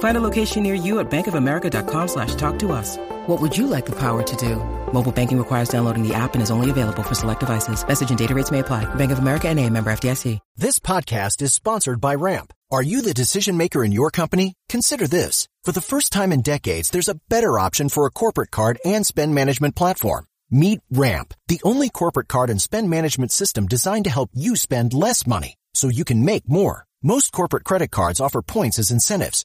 Find a location near you at bankofamerica.com slash talk to us. What would you like the power to do? Mobile banking requires downloading the app and is only available for select devices. Message and data rates may apply. Bank of America and a member FDIC. This podcast is sponsored by Ramp. Are you the decision maker in your company? Consider this. For the first time in decades, there's a better option for a corporate card and spend management platform. Meet Ramp, the only corporate card and spend management system designed to help you spend less money so you can make more. Most corporate credit cards offer points as incentives,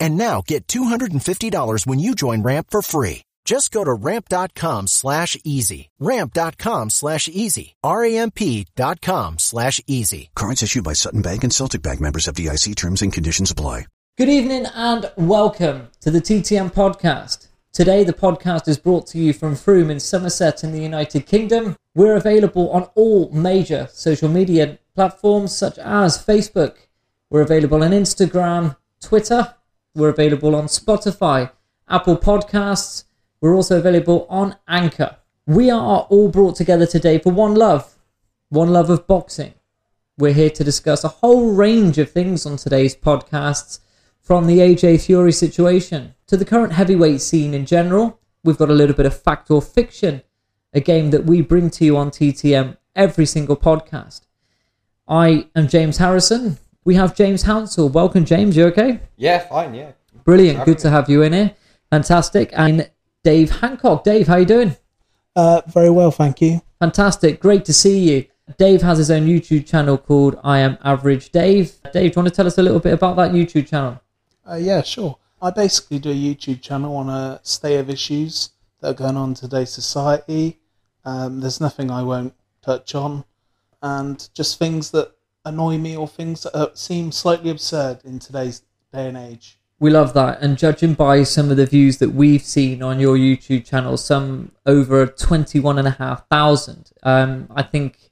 And now get $250 when you join Ramp for free. Just go to ramp.com slash easy. Ramp.com slash easy. R-A-M-P dot com slash easy. Cards issued by Sutton Bank and Celtic Bank members FDIC terms and conditions apply. Good evening and welcome to the TTM podcast. Today, the podcast is brought to you from Frome in Somerset in the United Kingdom. We're available on all major social media platforms such as Facebook. We're available on Instagram, Twitter. We're available on Spotify, Apple Podcasts. We're also available on Anchor. We are all brought together today for one love, one love of boxing. We're here to discuss a whole range of things on today's podcasts, from the AJ Fury situation to the current heavyweight scene in general. We've got a little bit of fact or fiction, a game that we bring to you on TTM every single podcast. I am James Harrison. We have James Hansel. Welcome, James. You okay? Yeah, fine. Yeah. Brilliant. Good to have you in here. Fantastic. And Dave Hancock. Dave, how you doing? Uh, very well, thank you. Fantastic. Great to see you. Dave has his own YouTube channel called I Am Average Dave. Dave, do you want to tell us a little bit about that YouTube channel? Uh, yeah, sure. I basically do a YouTube channel on a stay of issues that are going on in today's society. Um, there's nothing I won't touch on, and just things that annoy me or things that uh, seem slightly absurd in today's day and age. We love that. And judging by some of the views that we've seen on your YouTube channel, some over 21,500, um, I think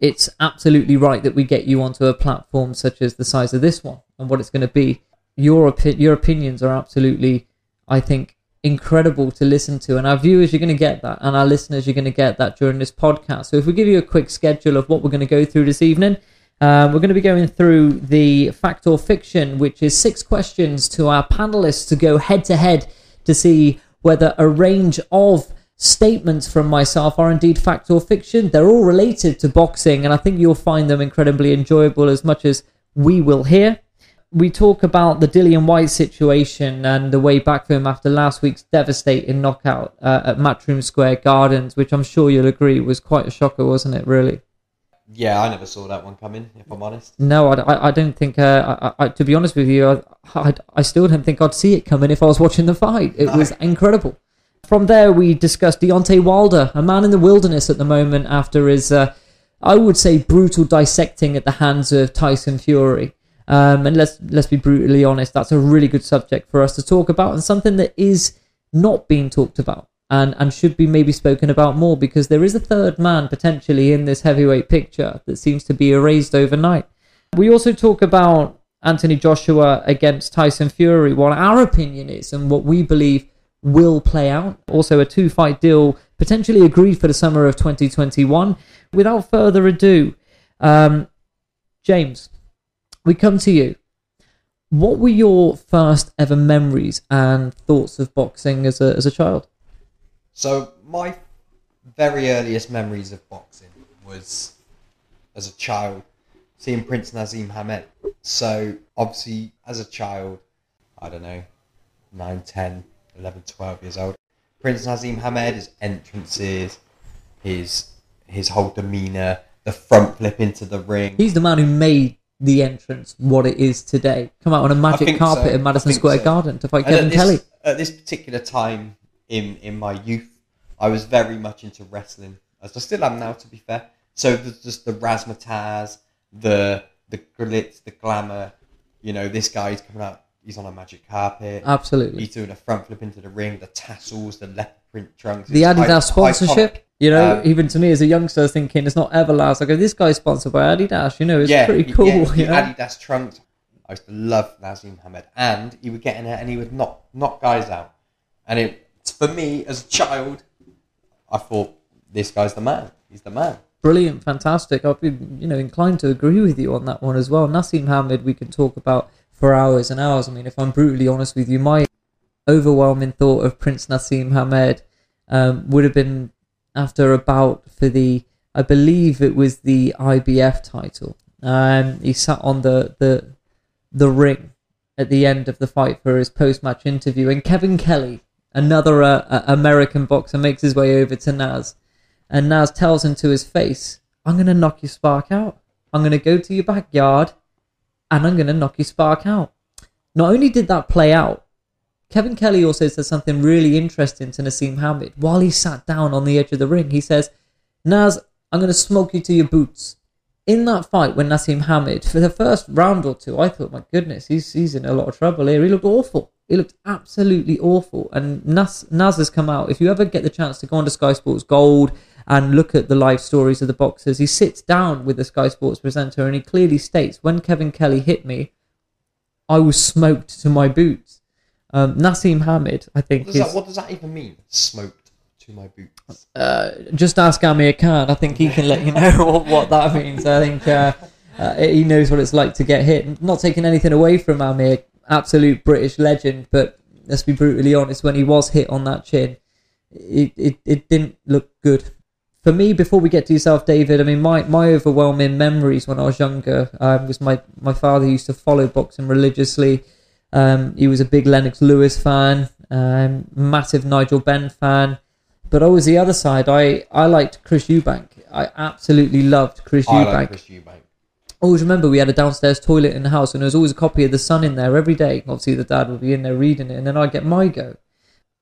it's absolutely right that we get you onto a platform such as the size of this one and what it's going to be. Your, opi- your opinions are absolutely, I think, incredible to listen to. And our viewers, you're going to get that. And our listeners, you're going to get that during this podcast. So if we give you a quick schedule of what we're going to go through this evening, um, we're going to be going through the fact or fiction, which is six questions to our panelists to go head to head to see whether a range of statements from myself are indeed fact or fiction. They're all related to boxing, and I think you'll find them incredibly enjoyable as much as we will here. We talk about the Dillian Whyte situation and the way back for him after last week's devastating knockout uh, at Matchroom Square Gardens, which I'm sure you'll agree was quite a shocker, wasn't it, really? Yeah, I never saw that one coming. If I'm honest. No, I, I, I don't think. Uh, I, I, to be honest with you, I, I, I still don't think I'd see it coming if I was watching the fight. It was incredible. From there, we discussed Deontay Wilder, a man in the wilderness at the moment after his, uh, I would say, brutal dissecting at the hands of Tyson Fury. Um, and let's let's be brutally honest, that's a really good subject for us to talk about, and something that is not being talked about and, and should be maybe spoken about more because there is a third man potentially in this heavyweight picture that seems to be erased overnight. We also talk about Anthony Joshua against Tyson Fury, what our opinion is and what we believe will play out. Also, a two fight deal potentially agreed for the summer of 2021. Without further ado, um, James, we come to you. What were your first ever memories and thoughts of boxing as a as a child? So my very earliest memories of boxing was as a child seeing Prince Naseem Hamed. So obviously as a child, I don't know, 9, 10, 11, 12 years old, Prince Naseem Hamed, his entrances, his his whole demeanour, the front flip into the ring. He's the man who made the entrance what it is today. Come out on a magic carpet so. in Madison Square so. Garden to fight And Kevin at this, Kelly. At this particular time in in my youth, I was very much into wrestling, as I still am now, to be fair. So there's just the razzmatazz, the the glitz, the glamour. You know, this guy's coming out. He's on a magic carpet. Absolutely. He's doing a front flip into the ring. The tassels, the leopard print trunks. the Adidas i- sponsorship. iconic. You know, Um, even to me as a youngster, thinking it's not Everlast. I go, this guy's sponsored by Adidas. You know, it's yeah, pretty cool. Yeah, you know? Adidas trunks. I used to love Naseem Hamed, and he would get in there and he would knock knock guys out. And it for me as a child, I thought this guy's the man. He's the man. Brilliant, fantastic. I'd be, you know, inclined to agree with you on that one as well. Naseem Hamed, we can talk about for hours and hours. I mean, if I'm brutally honest with you, my overwhelming thought of Prince Naseem Hamed um, would have been after a bout for the, I believe it was the IBF title. Um, he sat on the the the ring at the end of the fight for his post match interview, and Kevin Kelly, another uh, American boxer, makes his way over to Naz, and Naz tells him to his face, "I'm gonna knock your spark out. I'm gonna go to your backyard, and I'm gonna knock your spark out." Not only did that play out, Kevin Kelly also says something really interesting to Naseem Hamed while he sat down on the edge of the ring. He says, Naz, I'm going to smoke you to your boots. In that fight, when Naseem Hamed, for the first round or two, I thought, my goodness, he's, he's in a lot of trouble here. He looked awful. He looked absolutely awful. And Nas, Naz has come out. If you ever get the chance to go onto Sky Sports Gold and look at the live stories of the boxers, he sits down with the Sky Sports presenter and he clearly states, when Kevin Kelly hit me, I was smoked to my boots. Um, Naseem Hamed, I think, What does, is, that, what does that even mean? Smoked to my boots. uh, just ask Amir Khan. I think he can let you know what, what that means. I think uh, uh, he knows what it's like to get hit. Not taking anything away from Amir, absolute British legend, but let's be brutally honest, when he was hit on that chin, it, it, it didn't look good. For me, before we get to yourself, David, I mean, my, my overwhelming memories when I was younger um, was my, my father used to follow boxing religiously. Um, he was a big Lennox Lewis fan, um, massive Nigel Benn fan. But I was the other side. I, I liked Chris Eubank. I absolutely loved Chris I Eubank. like Chris Eubank. Always remember we had a downstairs toilet in the house and there was always a copy of The Sun in there every day. Obviously, the dad would be in there reading it, and then I'd get my go.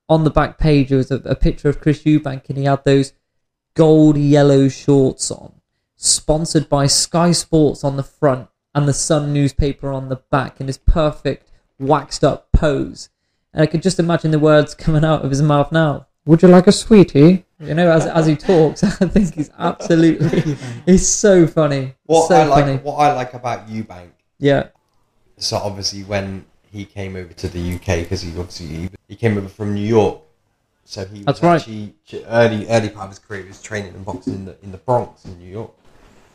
On the back page, there was a, a picture of Chris Eubank, and he had those gold yellow shorts on, sponsored by Sky Sports on the front and the Sun newspaper on the back, in his perfect waxed up pose. And I could just imagine the words coming out of his mouth now. Would you like a sweetie? You know, as, as he talks, I think he's absolutely, he's so funny. What so I like, funny. what I like about Eubank Yeah. so obviously when he came over to the UK because he obviously he, he came over from New York, so he was That's right. actually early early part of his career he was training and boxing in the in the Bronx in New York,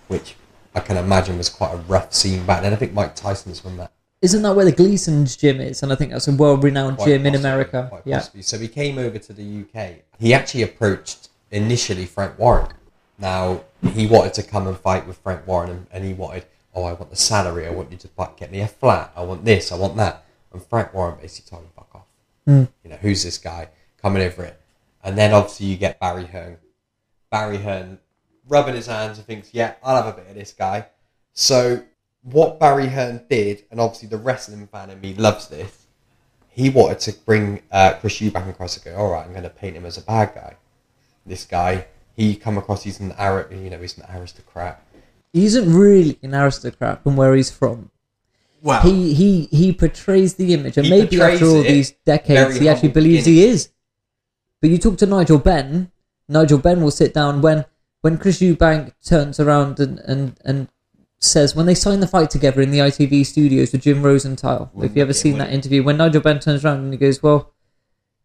which I can imagine was quite a rough scene back then. I think Mike Tyson's from that. Isn't that where the Gleason's gym is? And I think that's a world-renowned quite gym in possibly, America. quite Yeah. possibly. So he came over to the UK. He actually approached initially Frank Warren. Now he wanted to come and fight with Frank Warren, and, and he wanted, oh, I want the salary. I want you to fight, get me a flat. I want this. I want that. And Frank Warren basically told him, fuck off. Hmm. You know, who's this guy coming over it? And then obviously you get Barry Hearn. Barry Hearn rubbing his hands and thinks, yeah, I'll have a bit of this guy. So what Barry Hearn did, and obviously the wrestling fan in me loves this, he wanted to bring uh, Chris Eubank across and go, all right, I'm going to paint him as a bad guy. This guy, he come across, he's an ar- you know, he's an aristocrat. He isn't really an aristocrat from where he's from. Well, He he he portrays the image, and maybe after all these decades, he actually humble believes he is. But you talk to Nigel Benn. Nigel Benn will sit down when when Chris Eubank turns around and and and says when they signed the fight together in the ITV studios with Jim Rosenthal. if you ever yeah, seen that interview, when Nigel Benn turns around and he goes, "Well,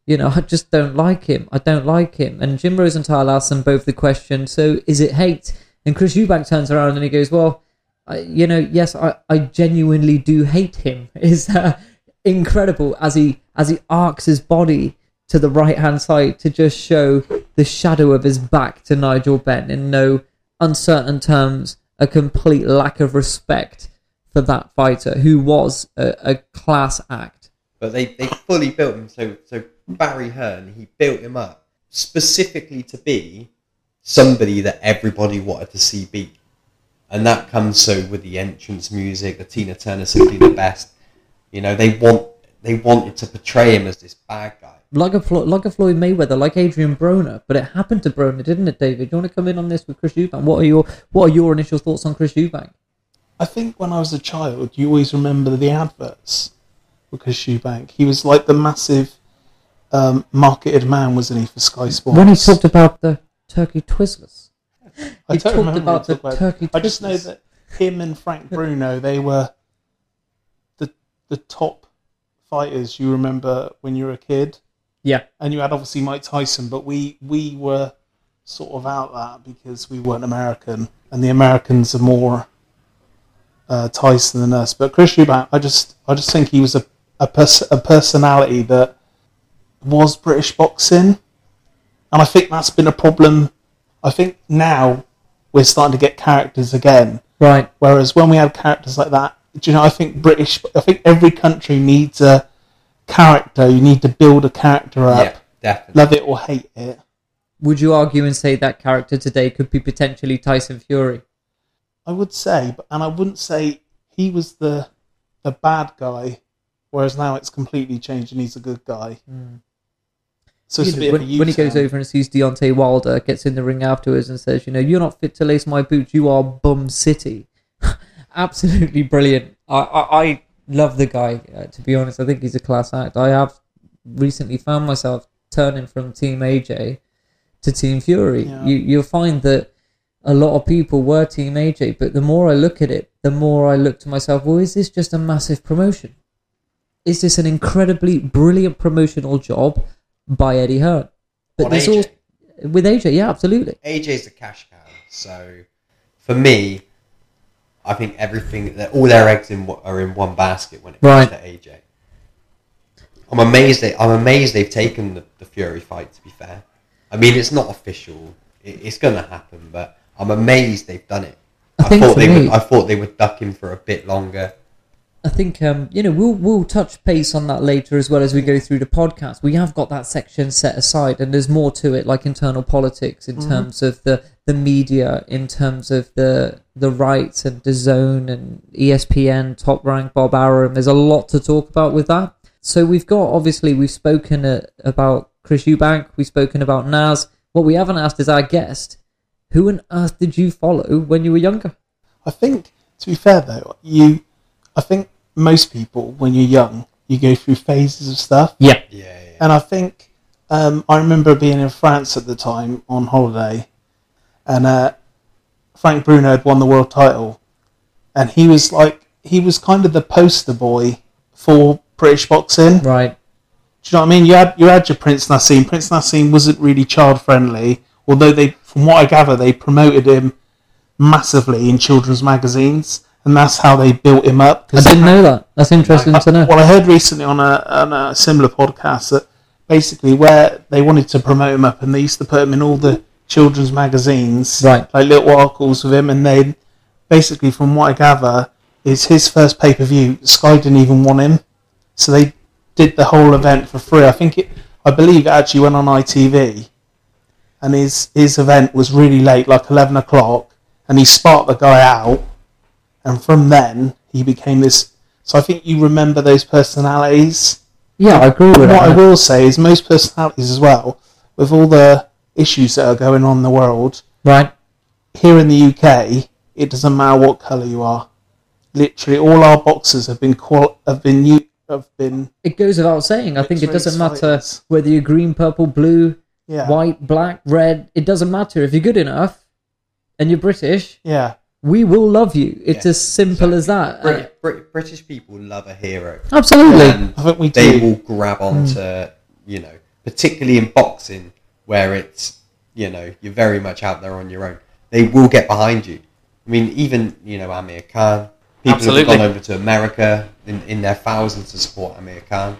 you know, I just don't like him. I don't like him." And Jim Rosenthal asks them both the question, "So is it hate?" And Chris Eubank turns around and he goes, "Well." I, you know, yes, I, I genuinely do hate him. Is uh, incredible as he as he arcs his body to the right hand side to just show the shadow of his back to Nigel Benn in no uncertain terms, a complete lack of respect for that fighter who was a, a class act. But they, they fully built him. So so Barry Hearn, he built him up specifically to be somebody that everybody wanted to see beat. And that comes so with the entrance music, the Tina Turner simply the best. You know, they want they wanted to portray him as this bad guy. Like a, Flo- like a Floyd Mayweather, like Adrian Broner, but it happened to Broner, didn't it, David? Do you want to come in on this with Chris Eubank? What are your What are your initial thoughts on Chris Eubank? I think when I was a child, you always remember the adverts because Shoebank. He was like the massive um, marketed man, wasn't he, for Sky Sports? When he talked about the turkey twizzlers, I he don't talked remember about he the talked about- turkey I just know that him and Frank Bruno, they were the the top fighters you remember when you were a kid. Yeah, And you had obviously Mike Tyson, but we we were sort of out that because we weren't American, and the Americans are more uh, Tyson than us. But Chris Eubank, I just I just think he was a a, pers- a personality that was British boxing, and I think that's been a problem. I think now we're starting to get characters again, right. whereas when we had characters like that, do you know? I think British. I think every country needs a character. You need to build a character up, Yeah, definitely. love it or hate it. Would you argue and say that character today could be potentially Tyson Fury? I would say, but and I wouldn't say he was the the bad guy, whereas now it's completely changed and he's a good guy. Hmm. So it's a bit when, of a when he goes over and sees Deontay Wilder, gets in the ring afterwards and says, "You know, you're not fit to lace my boots. You are bum city." Absolutely brilliant. I, I, I love the guy. Uh, to be honest, I think he's a class act. I have recently found myself turning from Team AJ to Team Fury. Yeah. You, you'll find that a lot of people were Team AJ, but the more I look at it, the more I look to myself. Well, is this just a massive promotion? Is this an incredibly brilliant promotional job by Eddie Hearn? But On there's AJ. also with AJ, yeah, absolutely. AJ's a cash cow. So for me, I think everything that all their eggs in are in one basket when it comes Right. to AJ. I'm amazed. They, I'm amazed they've taken the, the Fury fight. To be fair, I mean it's not official. It, it's going to happen, but I'm amazed they've done it. I think thought they me- would. I thought they would duck him for a bit longer. I think um, you know we'll we'll touch base on that later as well as we go through the podcast. We have got that section set aside, and there's more to it, like internal politics in terms of the the media, in terms of the the rights and the DAZN and ESPN, top rank Bob Arum. There's a lot to talk about with that. So we've got obviously we've spoken uh, about Chris Eubank, we've spoken about Nas. What we haven't asked is our guest. Who on earth did you follow when you were younger? I think, to be fair though, you, I think most people when you're young, you go through phases of stuff. Yeah. Yeah, yeah. And I think um, I remember being in France at the time on holiday, and uh, Frank Bruno had won the world title, and he was like he was kind of the poster boy for British boxing. Right. Do you know what I mean? You had you had your Prince Naseem. Prince Naseem wasn't really child friendly, although they, from what I gather, they promoted him massively in children's magazines, and that's how they built him up. I didn't know that. That's interesting to know. well, I heard recently on a, on a similar podcast that basically where they wanted to promote him up and they used to put him in all the children's magazines, Right. like little articles with him, and then basically, from what I gather, is his first pay per view. Sky didn't even want him, so they did the whole event for free. I think it, I believe it actually went on ITV, and his his event was really late, like eleven o'clock, and he sparked the guy out, and from then he became this. So I think you remember those personalities. Yeah, I agree with What I will say is most personalities as well, with all the issues that are going on in the world, Right. here in the UK, it doesn't matter what colour you are. Literally, all our boxes have been qual- have been u- have been It goes without saying. I think it doesn't matter whether you're green, purple, blue, yeah white, black, red. It doesn't matter. If you're good enough and you're British, yeah we will love you. It's Yeah, as simple as that. Brit- Brit- British people love a hero. Absolutely. and I think we they do. will grab hmm. onto you know particularly in boxing where it's you know you're very much out there on your own they will get behind you I mean, even you know Amir Khan. People Absolutely. have gone over to America in, in their thousands to support Amir Khan.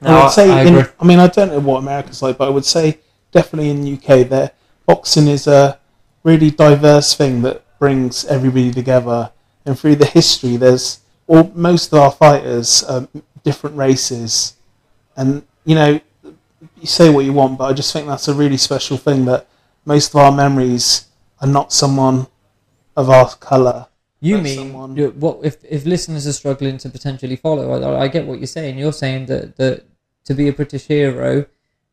No, I would say, I in. I mean, I don't know what America's like, but I would say definitely in the UK, there boxing is a really diverse thing that brings everybody together. And through the history, there's all most of our fighters are different races, and you know, you say what you want, but I just think that's a really special thing that most of our memories are not someone of our colour. You mean what if if listeners are struggling to potentially follow? I, I get what you're saying. You're saying that that to be a British hero,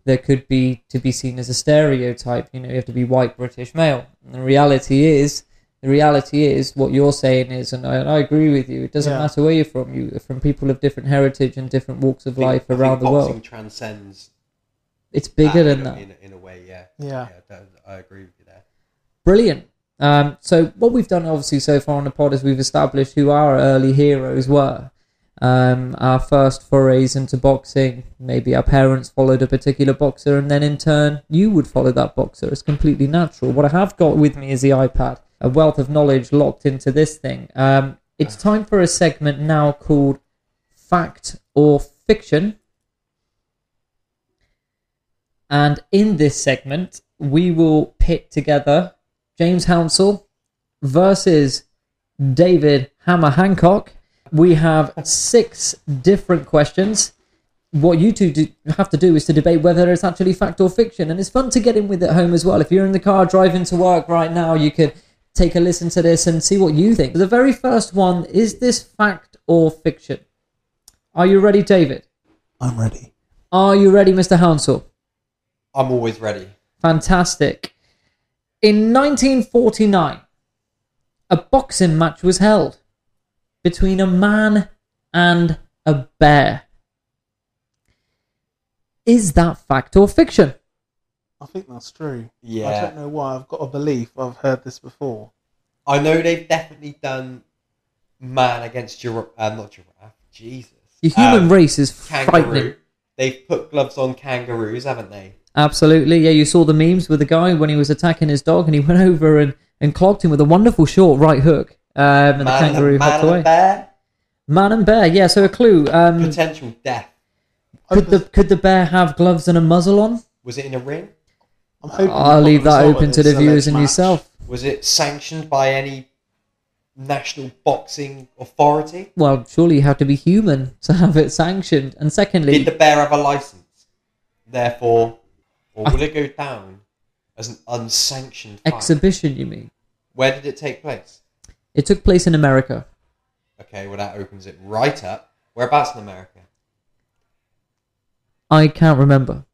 there could be to be seen as a stereotype. You know, you have to be white British male. And the reality is, the reality is what you're saying is, and I, and I agree with you. It doesn't Yeah. matter where you're from. You from people of different heritage and different walks of think- life I think around the boxing world. transcends It's bigger that than in that. A, in, a, in a way, yeah. Yeah. I, I agree with you there. Brilliant. Um, so what we've done obviously so far on the pod is we've established who our early heroes were. Um, our first forays into boxing. Maybe our parents followed a particular boxer, and then in turn you would follow that boxer. It's completely natural. What I have got with me is the iPad, a wealth of knowledge locked into this thing. Um, it's time for a segment now called Fact or Fiction. And in this segment, we will pit together James Hounsell versus David Hammer Hancock. We have six different questions. What you two do, have to do is to debate whether it's actually fact or fiction, and it's fun to get in with at home as well. If you're in the car driving to work right now, you could take a listen to this and see what you think. The very first one is this fact or fiction? Are you ready, David? I'm ready. Are you ready, Mr. Hounsell? I'm always ready. Fantastic. In 1949, a boxing match was held between a man and a bear. Is that fact or fiction? I think that's true. Yeah. I don't know why. I've got a belief. I've heard this before. I know they've definitely done man against giraffe. Uh, not giraffe. Jesus. The human Um, race is frightening. They've put gloves on kangaroos, haven't they? Absolutely. Yeah, you saw the memes with the guy when he was attacking his dog and he went over and, and clogged him with a wonderful short right hook. Um, and the man kangaroo and, man hopped and away. bear. Man and bear. Yeah, so a clue. Um, Potential death. could the could the bear have gloves and a muzzle on? Was it in a ring? I'm hoping I'll leave that open to the viewers and match- yourself. Was it sanctioned by any national boxing authority? Well, surely you have to be human to have it sanctioned. And secondly, Did the bear have a license? Therefore, or will it go down as an unsanctioned fight? exhibition, you mean? Where did it take place? It took place in America. Okay, well that opens it right up. Whereabouts in America? I can't remember.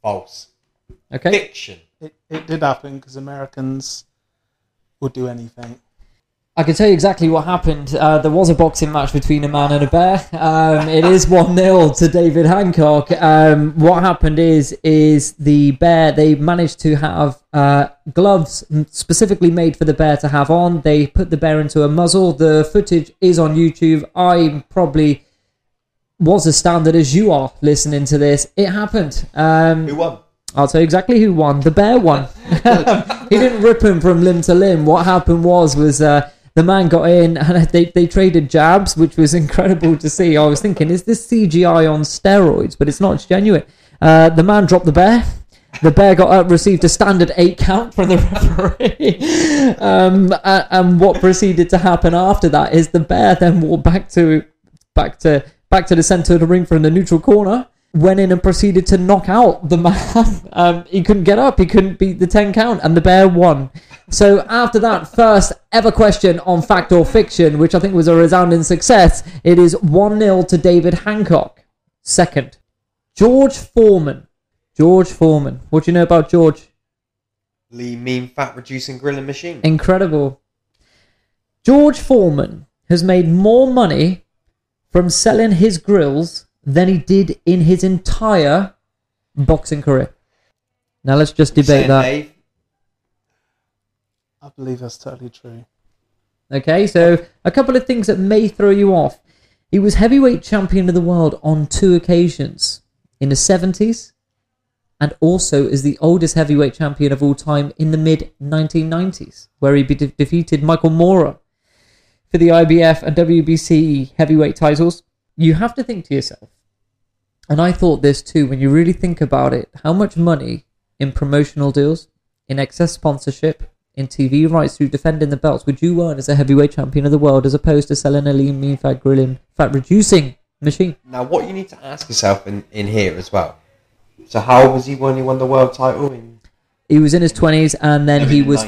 False. Okay. Fiction. It, it did happen because Americans would do anything. I can tell you exactly what happened. Uh, there was a boxing match between a man and a bear. Um, it is one 0 to David Hancock. Um, what happened is is the bear they managed to have uh, gloves specifically made for the bear to have on. They put the bear into a muzzle. The footage is on YouTube. I probably was as standard as you are listening to this. It happened. Um, Who won? I'll tell you exactly who won. The bear won. he didn't rip him from limb to limb. What happened was was uh, the man got in and they, they traded jabs, which was incredible to see. I was thinking, is this CGI on steroids? But it's not. It's genuine. Uh, the man dropped the bear. The bear got up, received a standard eight count from the referee. um, uh, and what proceeded to happen after that is the bear then walked back to back to back to the centre of the ring from the neutral corner. Went in and proceeded to knock out the man. Um, he couldn't get up. He couldn't beat the ten count, and the bear won. So after that first ever question on fact or fiction, which I think was a resounding success, it is one 0 to David Hancock. Second, George Foreman. George Foreman. What do you know about George? Lee Mean Fat Reducing Grilling Machine. Incredible. George Foreman has made more money from selling his grills than he did in his entire boxing career. Now let's just debate Saying that. Dave, I believe that's totally true. Okay, so a couple of things that may throw you off. He was heavyweight champion of the world on two occasions in the 70s and also is the oldest heavyweight champion of all time in the mid 1990s, where he be- defeated Michael Moorer for the IBF and WBC heavyweight titles. You have to think to yourself, and I thought this too when you really think about it, how much money in promotional deals, in excess sponsorship, in TV rights through defending the belts would you earn as a heavyweight champion of the world as opposed to selling a lean, mean, fat, grilling, fat reducing machine? Now, what you need to ask yourself in, in here as well. So, how old was he when he won the world title? In He was in his 20s and then he was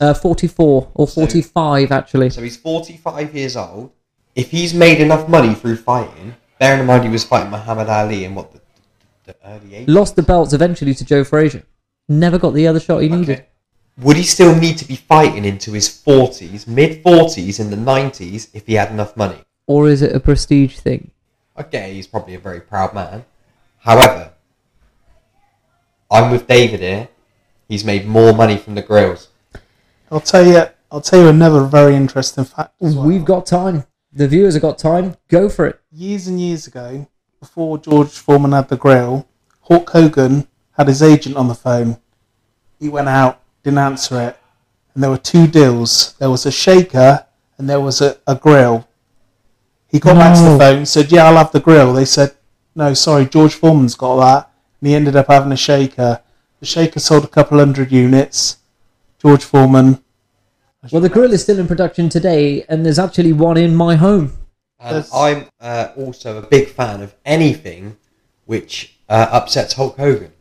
uh, 44 or So- 45 actually. So he's 45 years old. If he's made enough money through fighting, bearing in mind he was fighting Muhammad Ali in what the, the, the early 80s. Lost the belts eventually to Joe Frazier. Never got the other shot he needed. Okay. Would he still need to be fighting into his 40s, mid 40s, in the 90s if he had enough money? Or is it a prestige thing? Okay, he's probably a very proud man. However, I'm with David here. He's made more money from the grills. I'll tell you. I'll tell you another very interesting fact. As well. We've got time. The viewers have got time. Go for it. Years and years ago, before George Foreman had the grill, Hulk Hogan had his agent on the phone. He went out, didn't answer it, and there were two deals. There was a shaker and there was a, a grill. He got back to the phone, said, "Yeah, I'll have the grill." They said, "No, sorry, George Foreman's got that." And he ended up having a shaker. The shaker sold a couple hundred units. George Foreman. Well, the grill is still in production today, and there's actually one in my home. And I'm uh, also a big fan of anything which uh, upsets Hulk Hogan.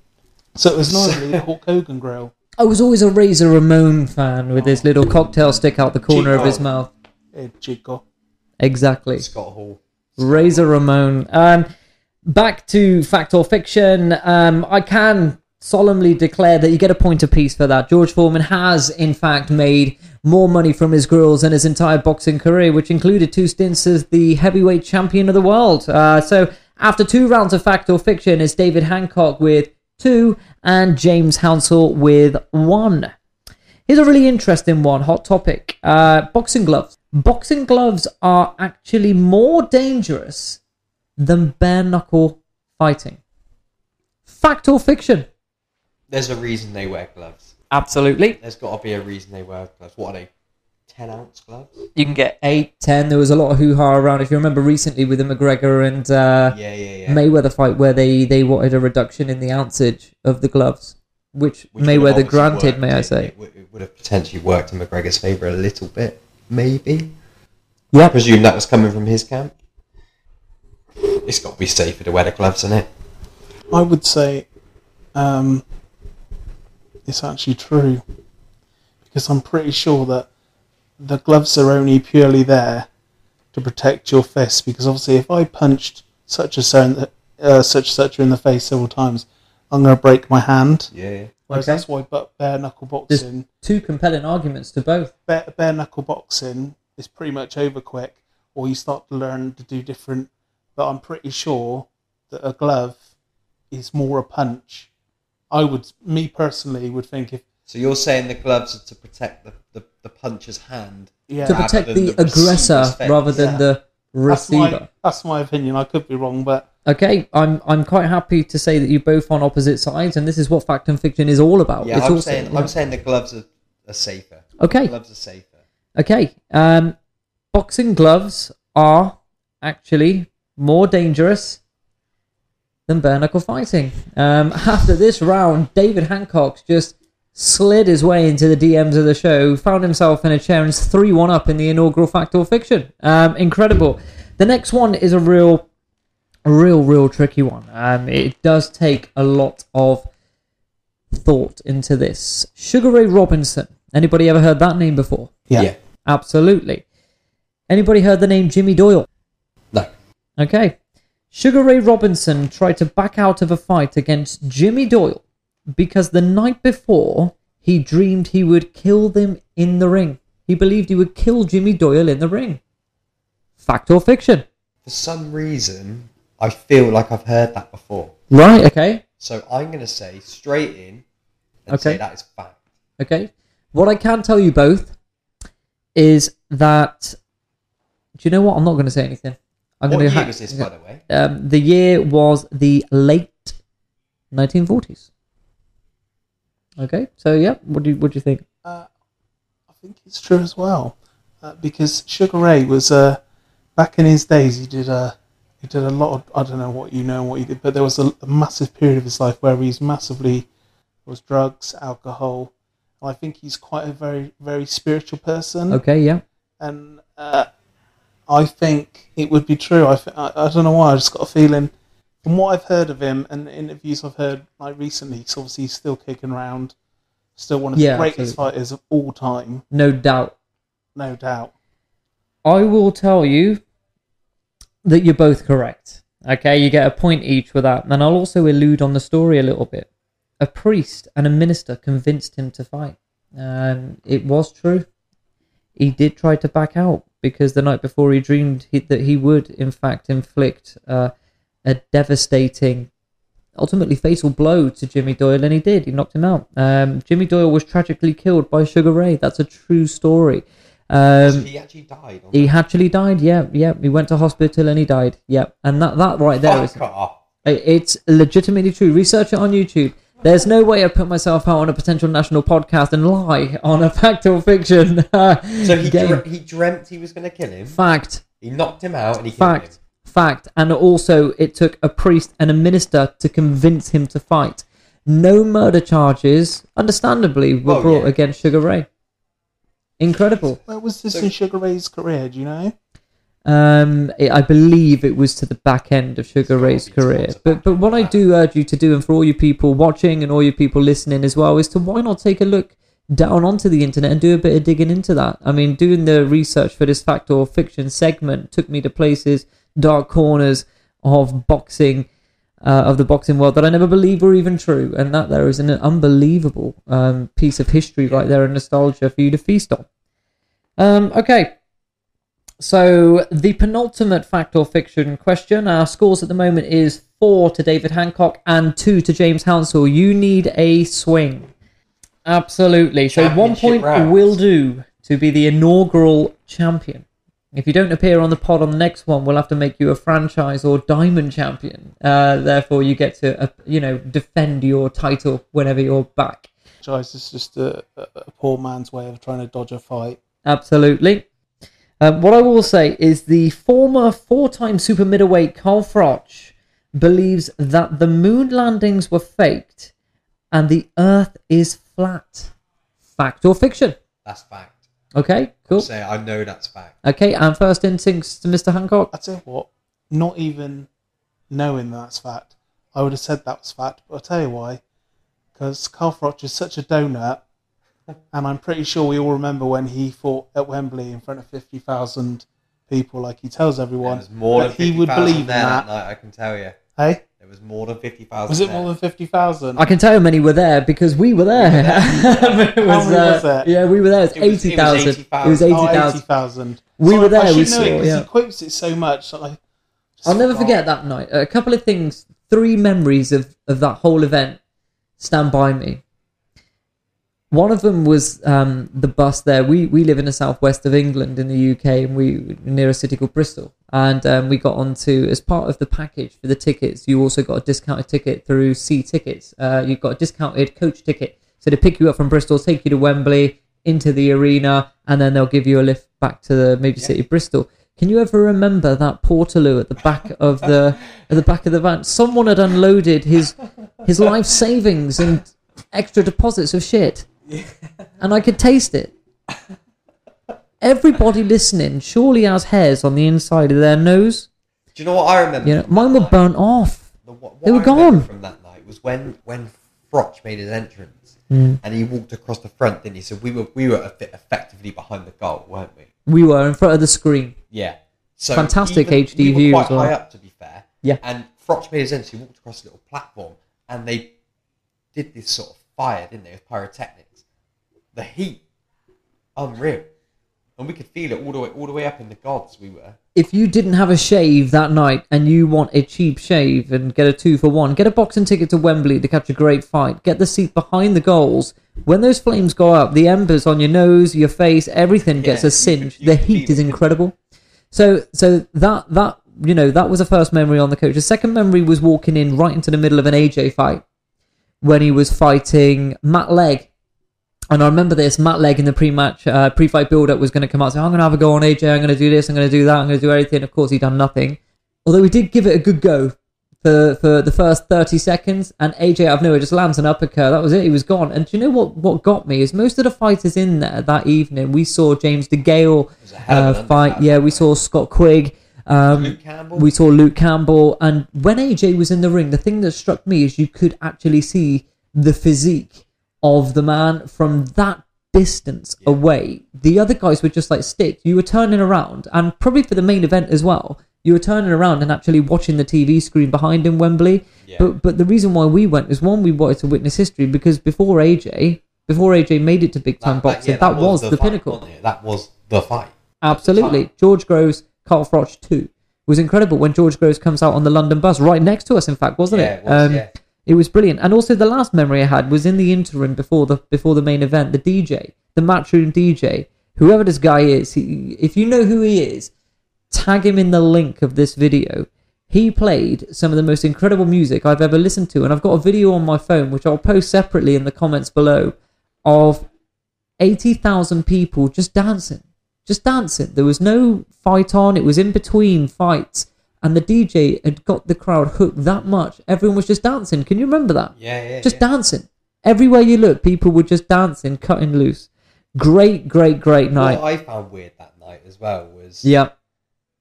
So it was not only the Hulk Hogan grill. I was always a Razor Ramon fan with his little cocktail stick out the corner of his Chico. mouth. Eh, Chico. Exactly. Scott Hall. Razor Ramon. Um, back to fact or fiction. Um, I can solemnly declare that you get a point apiece for that. George Foreman has, in fact, made more money from his grills than his entire boxing career, which included two stints as the heavyweight champion of the world. Uh, so, after two rounds of fact or fiction, it's David Hancock with two and James Hounsell with one. Here's a really interesting one, hot topic. Uh, boxing gloves. Boxing gloves are actually more dangerous than bare knuckle fighting. Fact or fiction? There's a reason they wear gloves. Absolutely. There's got to be a reason they wear gloves. What are they? 10 ounce gloves? You can get 8, 10. There was a lot of hoo ha around. If you remember recently with the McGregor and uh, Yeah, yeah, yeah. Mayweather fight where they, they wanted a reduction in the ounceage of the gloves, which, Which Mayweather granted, worked. may I say. It, would- it would have potentially worked in McGregor's favour a little bit, maybe. Yeah. I presume that was coming from his camp. It's got to be safer to wear the gloves, isn't it? I would say um, it's actually true because I'm pretty sure that the gloves are only purely there to protect your fist. Because obviously, if I punched such a so uh, such such in the face several times, I'm going to break my hand. Yeah, yeah. Whereas Okay. that's why but bare knuckle There's boxing, two compelling arguments to both. bare, bare knuckle boxing is pretty much over quick, or you start to learn to do different. But I'm pretty sure that a glove is more a punch. I would, me personally, would think if So you're saying the gloves are to protect the, the, the puncher's hand? yeah, to protect the, the aggressor rather than Yeah. the that's receiver. my that's my opinion. I could be wrong, but Okay, I'm I'm quite happy to say that you're both on opposite sides, and this is what fact and fiction is all about. Yeah, it's I'm also, saying you know- I'm saying the gloves are, are safer. Okay. the gloves are safer. Okay, um, boxing gloves are actually more dangerous than bare knuckle fighting. Um, after this round, David Hancock just slid his way into the DMs of the show, found himself in a chair, and 3 1 up in the inaugural Fact or Fiction. Um, incredible. The next one is a real, a real, real tricky one. Um, it does take a lot of thought into this. Sugar Ray Robinson. Anybody ever heard that name before? yeah, Absolutely. Anybody heard the name Jimmy Doyle? No. Okay. Sugar Ray Robinson tried to back out of a fight against Jimmy Doyle because the night before he dreamed he would kill them in the ring. He believed he would kill Jimmy Doyle in the ring. Fact or fiction? For some reason, I feel like I've heard that before. Right, okay. So I'm going to say straight in and Okay. say that is fact. Okay. What I can tell you both is that. Do you know what? I'm not going to say anything. I'm what going year to was this, by the way? Um, the year was the late 1940s. Okay, so yeah, what do you what do you think? I think it's true as well, uh, because Sugar Ray was uh, back in his days. He did a he did a lot of I don't know what you know what he did, but there was a, a massive period of his life where he's massively was drugs, alcohol. I think he's quite a very very spiritual person. Okay, yeah, and uh, I think it would be true. I, th- I, I don't know why. I just got a feeling from what I've heard of him and the interviews I've heard like recently. He's obviously still kicking around, still one of Yeah, the greatest absolutely. fighters of all time, no doubt. no doubt. I will tell you that you're both correct. Okay, you get a point each with that, and I'll also elude on the story a little bit. A priest and a minister convinced him to fight. Um, it was true. He did try to back out because the night before he dreamed he, that he would, in fact, inflict uh, a devastating, ultimately fatal blow to Jimmy Doyle, and he did. He knocked him out. Um, Jimmy Doyle was tragically killed by Sugar Ray. That's a true story. Um, he actually died. He actually died. Yeah, yeah. He went to hospital and he died. Yeah, and that that right there is Fuck off. it's legitimately true. Research it on YouTube. There's no way I put myself out on a potential national podcast and lie on a fact or fiction. So he game. dre- he dreamt he was going to kill him. fact, He knocked him out and he killed fact, him. fact, and also it took a priest and a minister to convince him to fight. No murder charges, understandably, were Oh, brought yeah. against Sugar Ray. Incredible. Where was this So- in Sugar Ray's career? Do you know? Um, it, I believe it was to the back end of Sugar Ray's career. But but what I do urge you to do, and for all you people watching and all you people listening as well, is to why not take a look down onto the internet and do a bit of digging into that. I mean, doing the research for this fact or fiction segment took me to places, dark corners of boxing. Uh, of the boxing world that I never believed were even true, and that there is an unbelievable um, piece of history right there and nostalgia for you to feast on. Um, okay, so the penultimate fact or fiction question. Our scores at the moment is four to David Hancock and two to James Hansel. You need a swing. Absolutely. So one point rounds. will do to be the inaugural champion. If you don't appear on the pod on the next one, we'll have to make you a franchise or diamond champion. Uh, therefore, you get to uh, you know defend your title whenever you're back. Guys, it's just a a poor man's way of trying to dodge a fight. Absolutely. Um, what I will say is the former four-time super middleweight Carl Froch believes that the moon landings were faked and the Earth is flat. Fact or fiction? That's fact. Okay, cool. Say I know that's fact. Okay, and first instincts to Mr. Hancock. I tell you what, not even knowing that's fact, I would have said that was fact. But I'll tell you why. Because Carl Froch is such a donut, and I'm pretty sure we all remember when he fought at Wembley in front of 50,000 people, like he tells There everyone. was more that than he would 50,000 believe there that. night. I can tell you. Eh? Hey? It was more than fifty thousand. Was it more than 50,000? I can tell you how many were there because we were there. it How many was there? Uh, yeah, we were there. It was, It it was 80,000. It was 80,000. Oh, 80,000. 80,000. We So were there, I we know saw, it 'cause yeah. he quotes it so much. that I. I'll never forgot. forget that night. A couple of things, three memories of, of that whole event stand by me. One of them was um, the bus there. We we live in the southwest of England in the UK, and we near a city called Bristol. And um, we got onto as part of the package for the tickets. You also got a discounted ticket through See Tickets. Uh, you got a discounted coach ticket, so they pick you up from Bristol, take you to Wembley, into the arena, and then they'll give you a lift back to the Major City Bristol. Can you ever remember that Portaloo at the back of the at the back of the van? Someone had unloaded his his life savings and extra deposits of shit, and I could taste it. Everybody listening surely has hairs on the inside of their nose. Do you know what I remember? You know, mine were burnt off. The, what, They were I gone. from that night was when when Froch made his entrance Mm. and he walked across the front. Didn't he? So we were we were effe- effectively behind the goal, weren't we? We were in front of the screen. Yeah. So Fantastic even- HD we view quite as well. high up, to be fair. Yeah. And Froch made his entrance. He walked across a little platform, and they did this sort of fire, didn't they, with pyrotechnics? The heat, unreal, and we could feel it all the way all the way up in the gods. We were. if you didn't have a shave that night and you want a cheap shave and get a two for one, get a boxing ticket to Wembley to catch a great fight. Get the seat behind the goals. When those flames go up, the embers on your nose, your face, everything gets Yeah, a singe. the heat is incredible. So, so that that you know that was the first memory on the coach. The second memory was walking in right into the middle of an AJ fight when he was fighting Matt Legg. And I remember this Matt Legg in the pre-match, uh, pre-fight build-up was going to come out and say, "I'm going to have a go on AJ. I'm going to do this. I'm going to do that. I'm going to do everything." Of course, he done nothing. Although he did give it a good go for for the first 30 seconds, and AJ out of nowhere just lands an uppercut. That was it. He was gone. And do you know what? What got me is most of the fighters in there that evening. We saw James DeGale was a hell of uh, fight. Yeah, we saw Scott Quigg. Um, Luke Campbell. we saw Luke Campbell, and when AJ was in the ring, the thing that struck me is you could actually see the physique of the man from that distance away. The other guys were just like sticks. You were turning around, and probably for the main event as well, you were turning around and actually watching the TV screen behind him, Wembley. Yeah. But but the reason why we went is one, we wanted to witness history because before AJ, before AJ made it to big time boxing, yeah, that, was, the, fight, pinnacle. That was the fight. Absolutely. George Groves, Carl Froch 2 It was incredible when George Groves comes out on the London bus, right next to us, in fact, wasn't Yeah, it? it was, um, yeah. It was brilliant. And also the last memory I had was in the interim before the before the main event, the DJ, the matchroom DJ, whoever this guy is, he, if you know who he is, tag him in the link of this video. He played some of the most incredible music I've ever listened to, and I've got a video on my phone which I'll post separately in the comments below of 80,000 people just dancing. Just dancing. There was no fight on, it was in between fights. And the DJ had got the crowd hooked that much. Everyone was just dancing. Can you remember that? Yeah, yeah. Just yeah. dancing. Everywhere you look, people were just dancing, cutting loose. Great, great, great night. What I found weird that night as well was yeah,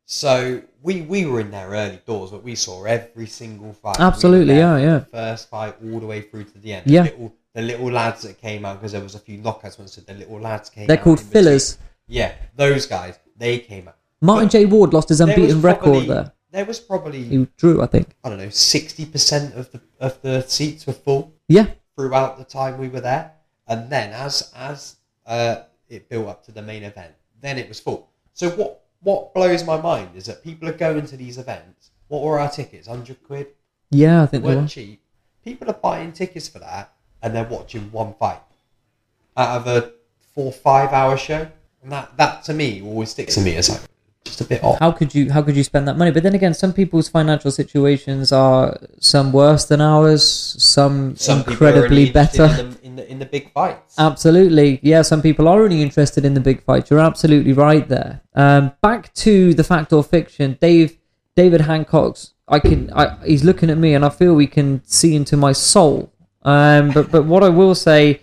So we we were in there early doors, but we saw every single fight. Absolutely, We yeah, yeah. First fight all the way through to the end. Yeah. The little, the little lads that came out because there was a few knockouts once. So the little lads came. they're called between. fillers. Yeah, those guys. They came out. Martin But J. Ward lost his unbeaten record probably- there. There was probably He drew, I think. I don't know sixty percent of the of the seats were full Yeah, throughout the time we were there, and then as as uh, it built up to the main event, then it was full. So what what blows my mind is that people are going to these events. What were our tickets? Hundred quid. yeah, I think they weren't were. cheap. People are buying tickets for that, and they're watching one fight out of a four five hour show, and that that to me always sticks to me as like just a bit off. how could you how could you spend that money? But then again some people's financial situations are some worse than ours some, Some incredibly better. in the, in the in the big fights. absolutely. Yeah some people are only interested in the big fight you're absolutely right there. Um, back to the fact or fiction dave david hancock's i can I, he's looking at me and i feel we can see into my soul. Um, but but what i will say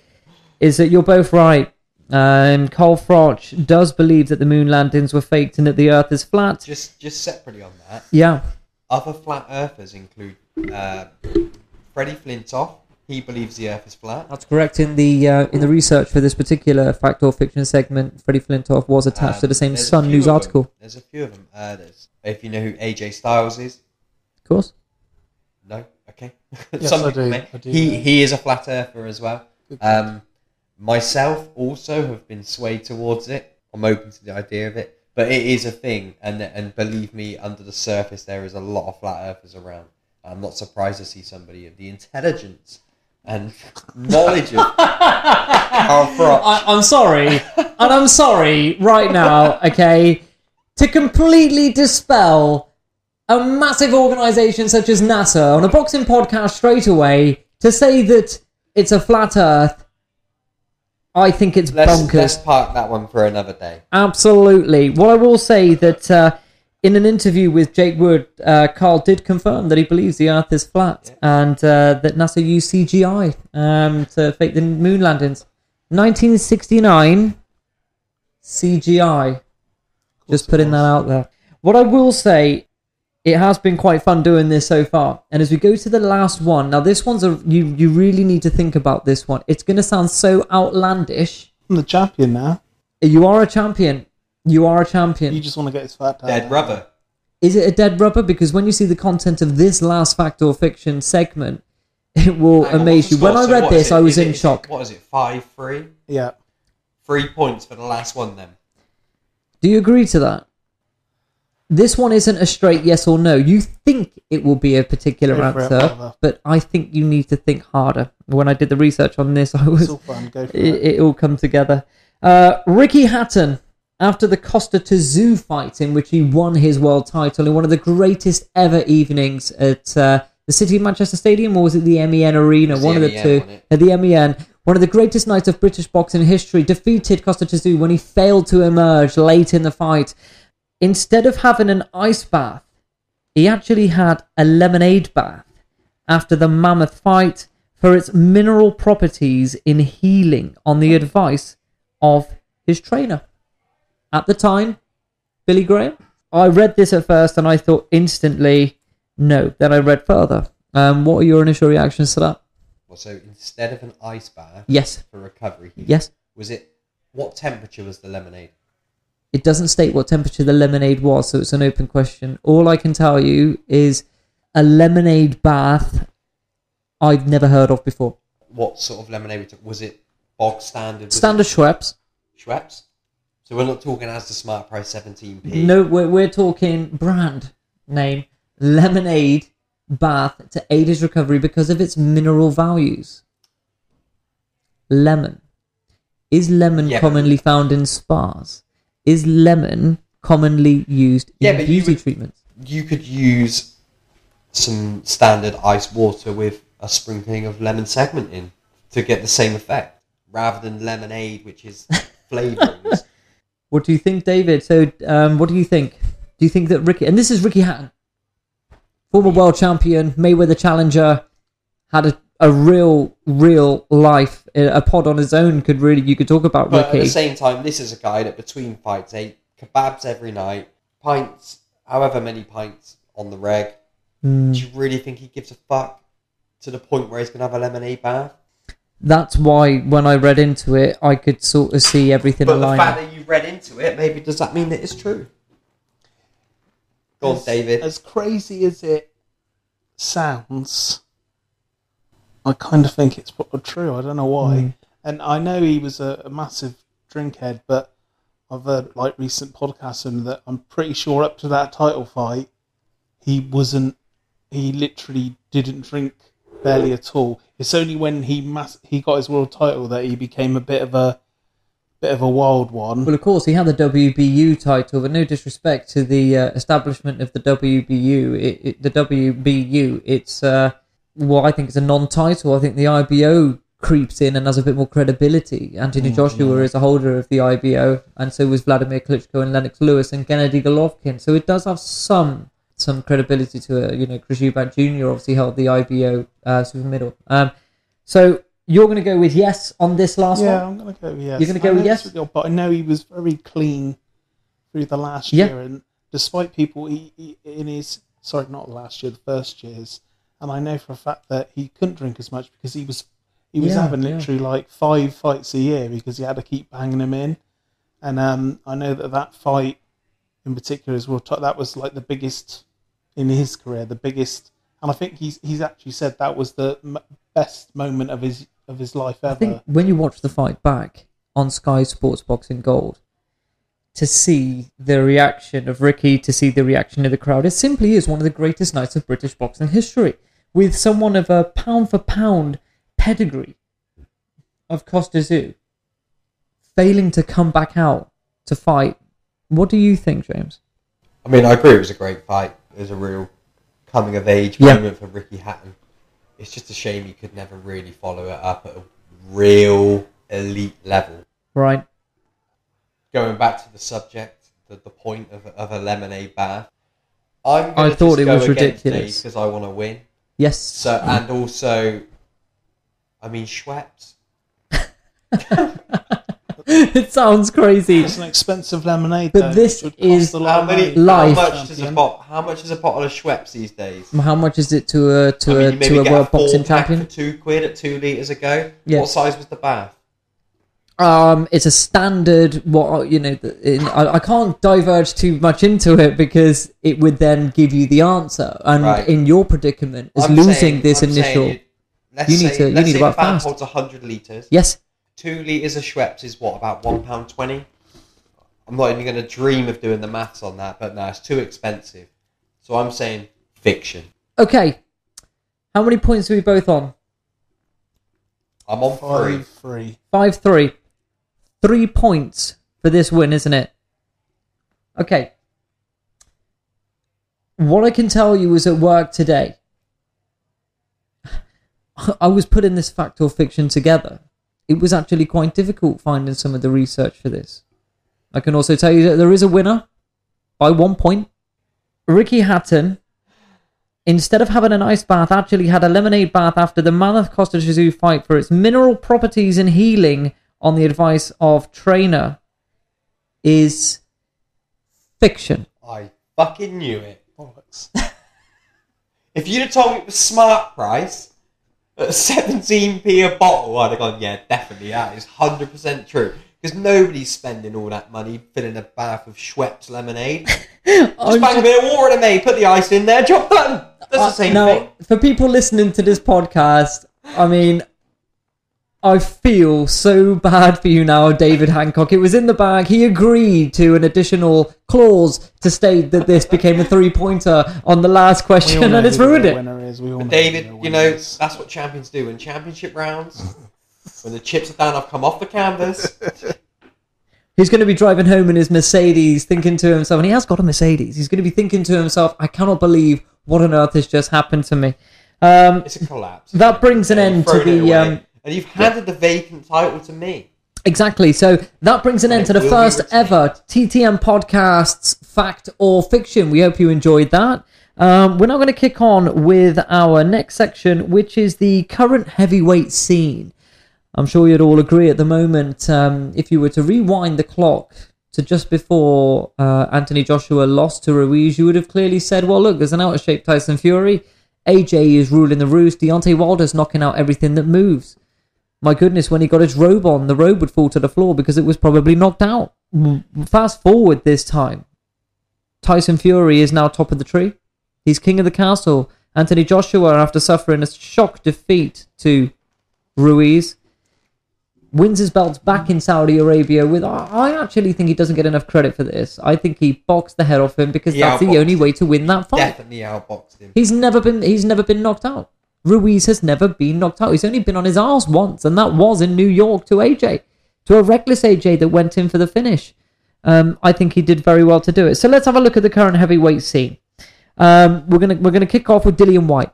is that you're both right um, Carl Froch does believe that the moon landings were faked and that the Earth is flat. just just separately on that, Yeah, other flat earthers include uh, Freddie Flintoff. He believes the Earth is flat. That's correct. In the uh, in the research for this particular fact or fiction segment, Freddie Flintoff was attached to Um, the same Sun news of them. article. There's a few of them. Uh, there's, if you know who AJ Styles is, Of course. No, okay. Yes, Some I do. I do He know. he is a flat earther as well. Good Um, myself also have been swayed towards it. I'm open to the idea of it, but it is a thing, and and believe me, under the surface there is a lot of flat earthers around. I'm not surprised to see somebody of the intelligence and knowledge of. I, I'm sorry, and I'm sorry right now. Okay, to completely dispel a massive organisation such as NASA on a boxing podcast straight away to say that it's a flat Earth. I think it's Let's, bonkers. let's park that one for another day. Absolutely. Well, I will say that uh, in an interview with Jake Wood, uh, Carl did confirm that he believes the Earth is flat and uh, that NASA used CGI um, to fake the moon landings. 1969, CGI. Just putting that out there. What I will say, it has been quite fun doing this so far. And as we go to the last one, now this one's a you you really need to think about this one. It's going to sound so outlandish. I'm the champion now. You are a champion. You are a champion. You just want to get his fat down. Dead rubber. Is it a dead rubber? Because when you see the content of this last fact or fiction segment, it will Hang amaze what's you. When? I read what is this. I was Is it- in it- shock. What is it? Five three. Yeah. Three points for the last one then. Do you agree to that? This one isn't a straight yes or no. You think it will be a particular Go answer, but I think you need to think harder. When I did the research on this, I It's was all fun. Go for it, it. it all come together. Uh, Ricky Hatton, after the Kostya Tszyu fight in which he won his world title in one of the greatest ever evenings at uh, the City of Manchester Stadium, or was it the MEN Arena? One the of the MEN, two. At the MEN, one of the greatest nights of British boxing history, defeated Kostya Tszyu when he failed to emerge late in the fight. Instead of having an ice bath, he actually had a lemonade bath after the mammoth fight for its mineral properties in healing on the advice of his trainer. At the time, Billy Graham. I read this at first and I thought instantly, no. Then I read further. Um, what are your initial reactions to that? Well, so instead of an ice bath Yes. for recovery, Yes. was it what temperature was the lemonade? It doesn't state what temperature the lemonade was, so it's an open question. All I can tell you is a lemonade bath I've never heard of before. What sort of lemonade we took? Was it bog standard? Was Standard it Schweppes. Schweppes. So we're not talking as the Smart Price 17p. No, we're, we're talking brand name lemonade bath to aid his recovery because of its mineral values. Lemon. Is lemon Yeah, but- commonly found in spas? Is lemon commonly used in Yeah, but you beauty would- treatments? You could use some standard ice water with a sprinkling of lemon segment in to get the same effect, rather than lemonade, which is flavourings. What do you think, David? So, um, what do you think? Do you think that Ricky, and this is Ricky Hatton, former world champion, Mayweather challenger, had a, a real, real life. A pod on his own could really, you could talk about But at the same time, this is a guy that between fights ate kebabs every night, pints, however many pints on the reg. Hmm. Do you really think he gives a fuck to the point where he's going to have a lemonade bath? That's why when I read into it, I could sort of see everything But the align. fact that you read into it, maybe does that mean that it's true? Go on, As- David. As crazy as it sounds, I kind of think it's true. I don't know why. Mm. And I know he was a, a massive drinkhead, but I've heard like recent podcasts and that I'm pretty sure up to that title fight, he wasn't. He literally didn't drink barely at all. It's only when he mass- he got his world title that he became a bit of a bit of a wild one. Well, of course, he had the WBU title, but no disrespect to the uh, establishment of the WBU. It, it, the WBU, it's uh, well, I think it's a non-title. I think the IBO creeps in and has a bit more credibility. Anthony Joshua is a holder of the IBO, and so was Vladimir Klitschko and Lennox Lewis and Gennady Golovkin. So it does have some some credibility to it. You know, Chris Eubank Jr. obviously held the IBO uh, super middle. Um, so you're going to go with yes on this last Yeah, one. Yeah, I'm going to go with yes. You're gonna go I with yes? really But I know he was very clean through the last Yeah. year, and despite people he, he, in his sorry, not last year, the first years, and I know for a fact that he couldn't drink as much because he was he was Yeah, having yeah. literally like five fights a year because he had to keep banging them in, and um, I know that that fight in particular as well that was like the biggest in his career, the biggest. And I think he's he's actually said that was the m- best moment of his of his life ever. I think when you watch the fight back on Sky Sports Boxing Gold, to see the reaction of Ricky, to see the reaction of the crowd, it simply is one of the greatest nights of British boxing history. With someone of a pound for pound pedigree of Kostya Tszyu failing to come back out to fight. What do you think, James? I mean, I agree. It was a great fight. It was a real coming of age Yeah. moment for Ricky Hatton. It's just a shame he could never really follow it up at a real elite level. Right? Going back to the subject, the, the point of, of a lemonade bath. I'm I thought it was ridiculous. because I want to win. Yes. So and also, I mean Schweppes. it sounds crazy. It's an expensive lemonade, But though, this is- a lot How many? Life. How much does a Champion. bottle? How much is a bottle of Schweppes these days? How much is it to a to I mean, a to a get world a boxing champion? two quid at two liters ago. go. Yeah. What size was the bath? Um, it's a standard. What you know, in, I, I can't diverge too much into it because it would then give you the answer. And Right. in your predicament, is I'm losing saying- this I'm initial. you- let's You need say, to- you let's need say to the fast. holds hundred liters. yes, Two liters of Schweppes is what about one pound twenty. I'm not even going to dream of doing the maths on that, but no, it's too expensive. So I'm saying fiction. okay. How many points are we both on? I'm on three. Five, three. Five three. Three points for this win, isn't it? Okay. What I can tell you is at work today, I was putting this fact or fiction together, it was actually quite difficult finding some of the research for this. I can also tell you that there is a winner by one point. Ricky Hatton, instead of having an ice bath, actually had a lemonade bath after the Mammoth Kostya Tszyu fight for its mineral properties and healing on the advice of trainer is fiction. I fucking knew it. Bollocks. If you'd have told me it was smart price at 17p a bottle, I'd have gone, yeah, definitely, that is 100% true. Because nobody's spending all that money filling a bath of Schweppes lemonade. Just bang a bit of water in mate. Put the ice in there, job done. That's the Uh, same now, thing. for people listening to this podcast, I mean, I feel so bad for you now, David Hancock. It was in the bag. He agreed to an additional clause to state that this became a three pointer on the last question, and it's ruined real it. Winner is. Know David, the you know, is. that's what champions do. In championship rounds, when the chips are down, I've come off the canvas. He's going to be driving home in his Mercedes, thinking to himself, and he has got a Mercedes. He's going to be thinking to himself, I cannot believe what on earth has just happened to me. Um, It's a collapse. That brings an end to the, away. um, and you've handed the vacant title to me. Exactly. So that brings an And end to the first ever TTM podcasts, fact or fiction. We hope you enjoyed that. Um, we're now going to kick on with our next section, which is the current heavyweight scene. I'm sure you'd all agree at the moment, um, if you were to rewind the clock to just before uh, Anthony Joshua lost to Ruiz, you would have clearly said, well, look, there's an out of shape Tyson Fury. AJ is ruling the roost. Deontay Wilder's knocking out everything that moves. My goodness, when he got his robe on, the robe would fall to the floor because it was probably knocked out. Mm, Fast forward this time. Tyson Fury is now top of the tree. He's king of the castle. Anthony Joshua, after suffering a shock defeat to Ruiz, wins his belts back in Saudi Arabia. With I I actually think he doesn't get enough credit for this. I think he boxed the head off him because He that's the only way to win that fight. Definitely outboxed him. He's never been he's never been knocked out. Ruiz has never been knocked out. He's only been on his arse once, and that was in New York to AJ, to a reckless AJ that went in for the finish. Um, I think he did very well to do it. So let's have a look at the current heavyweight scene. Um, we're gonna we're gonna kick off with Dillian Whyte.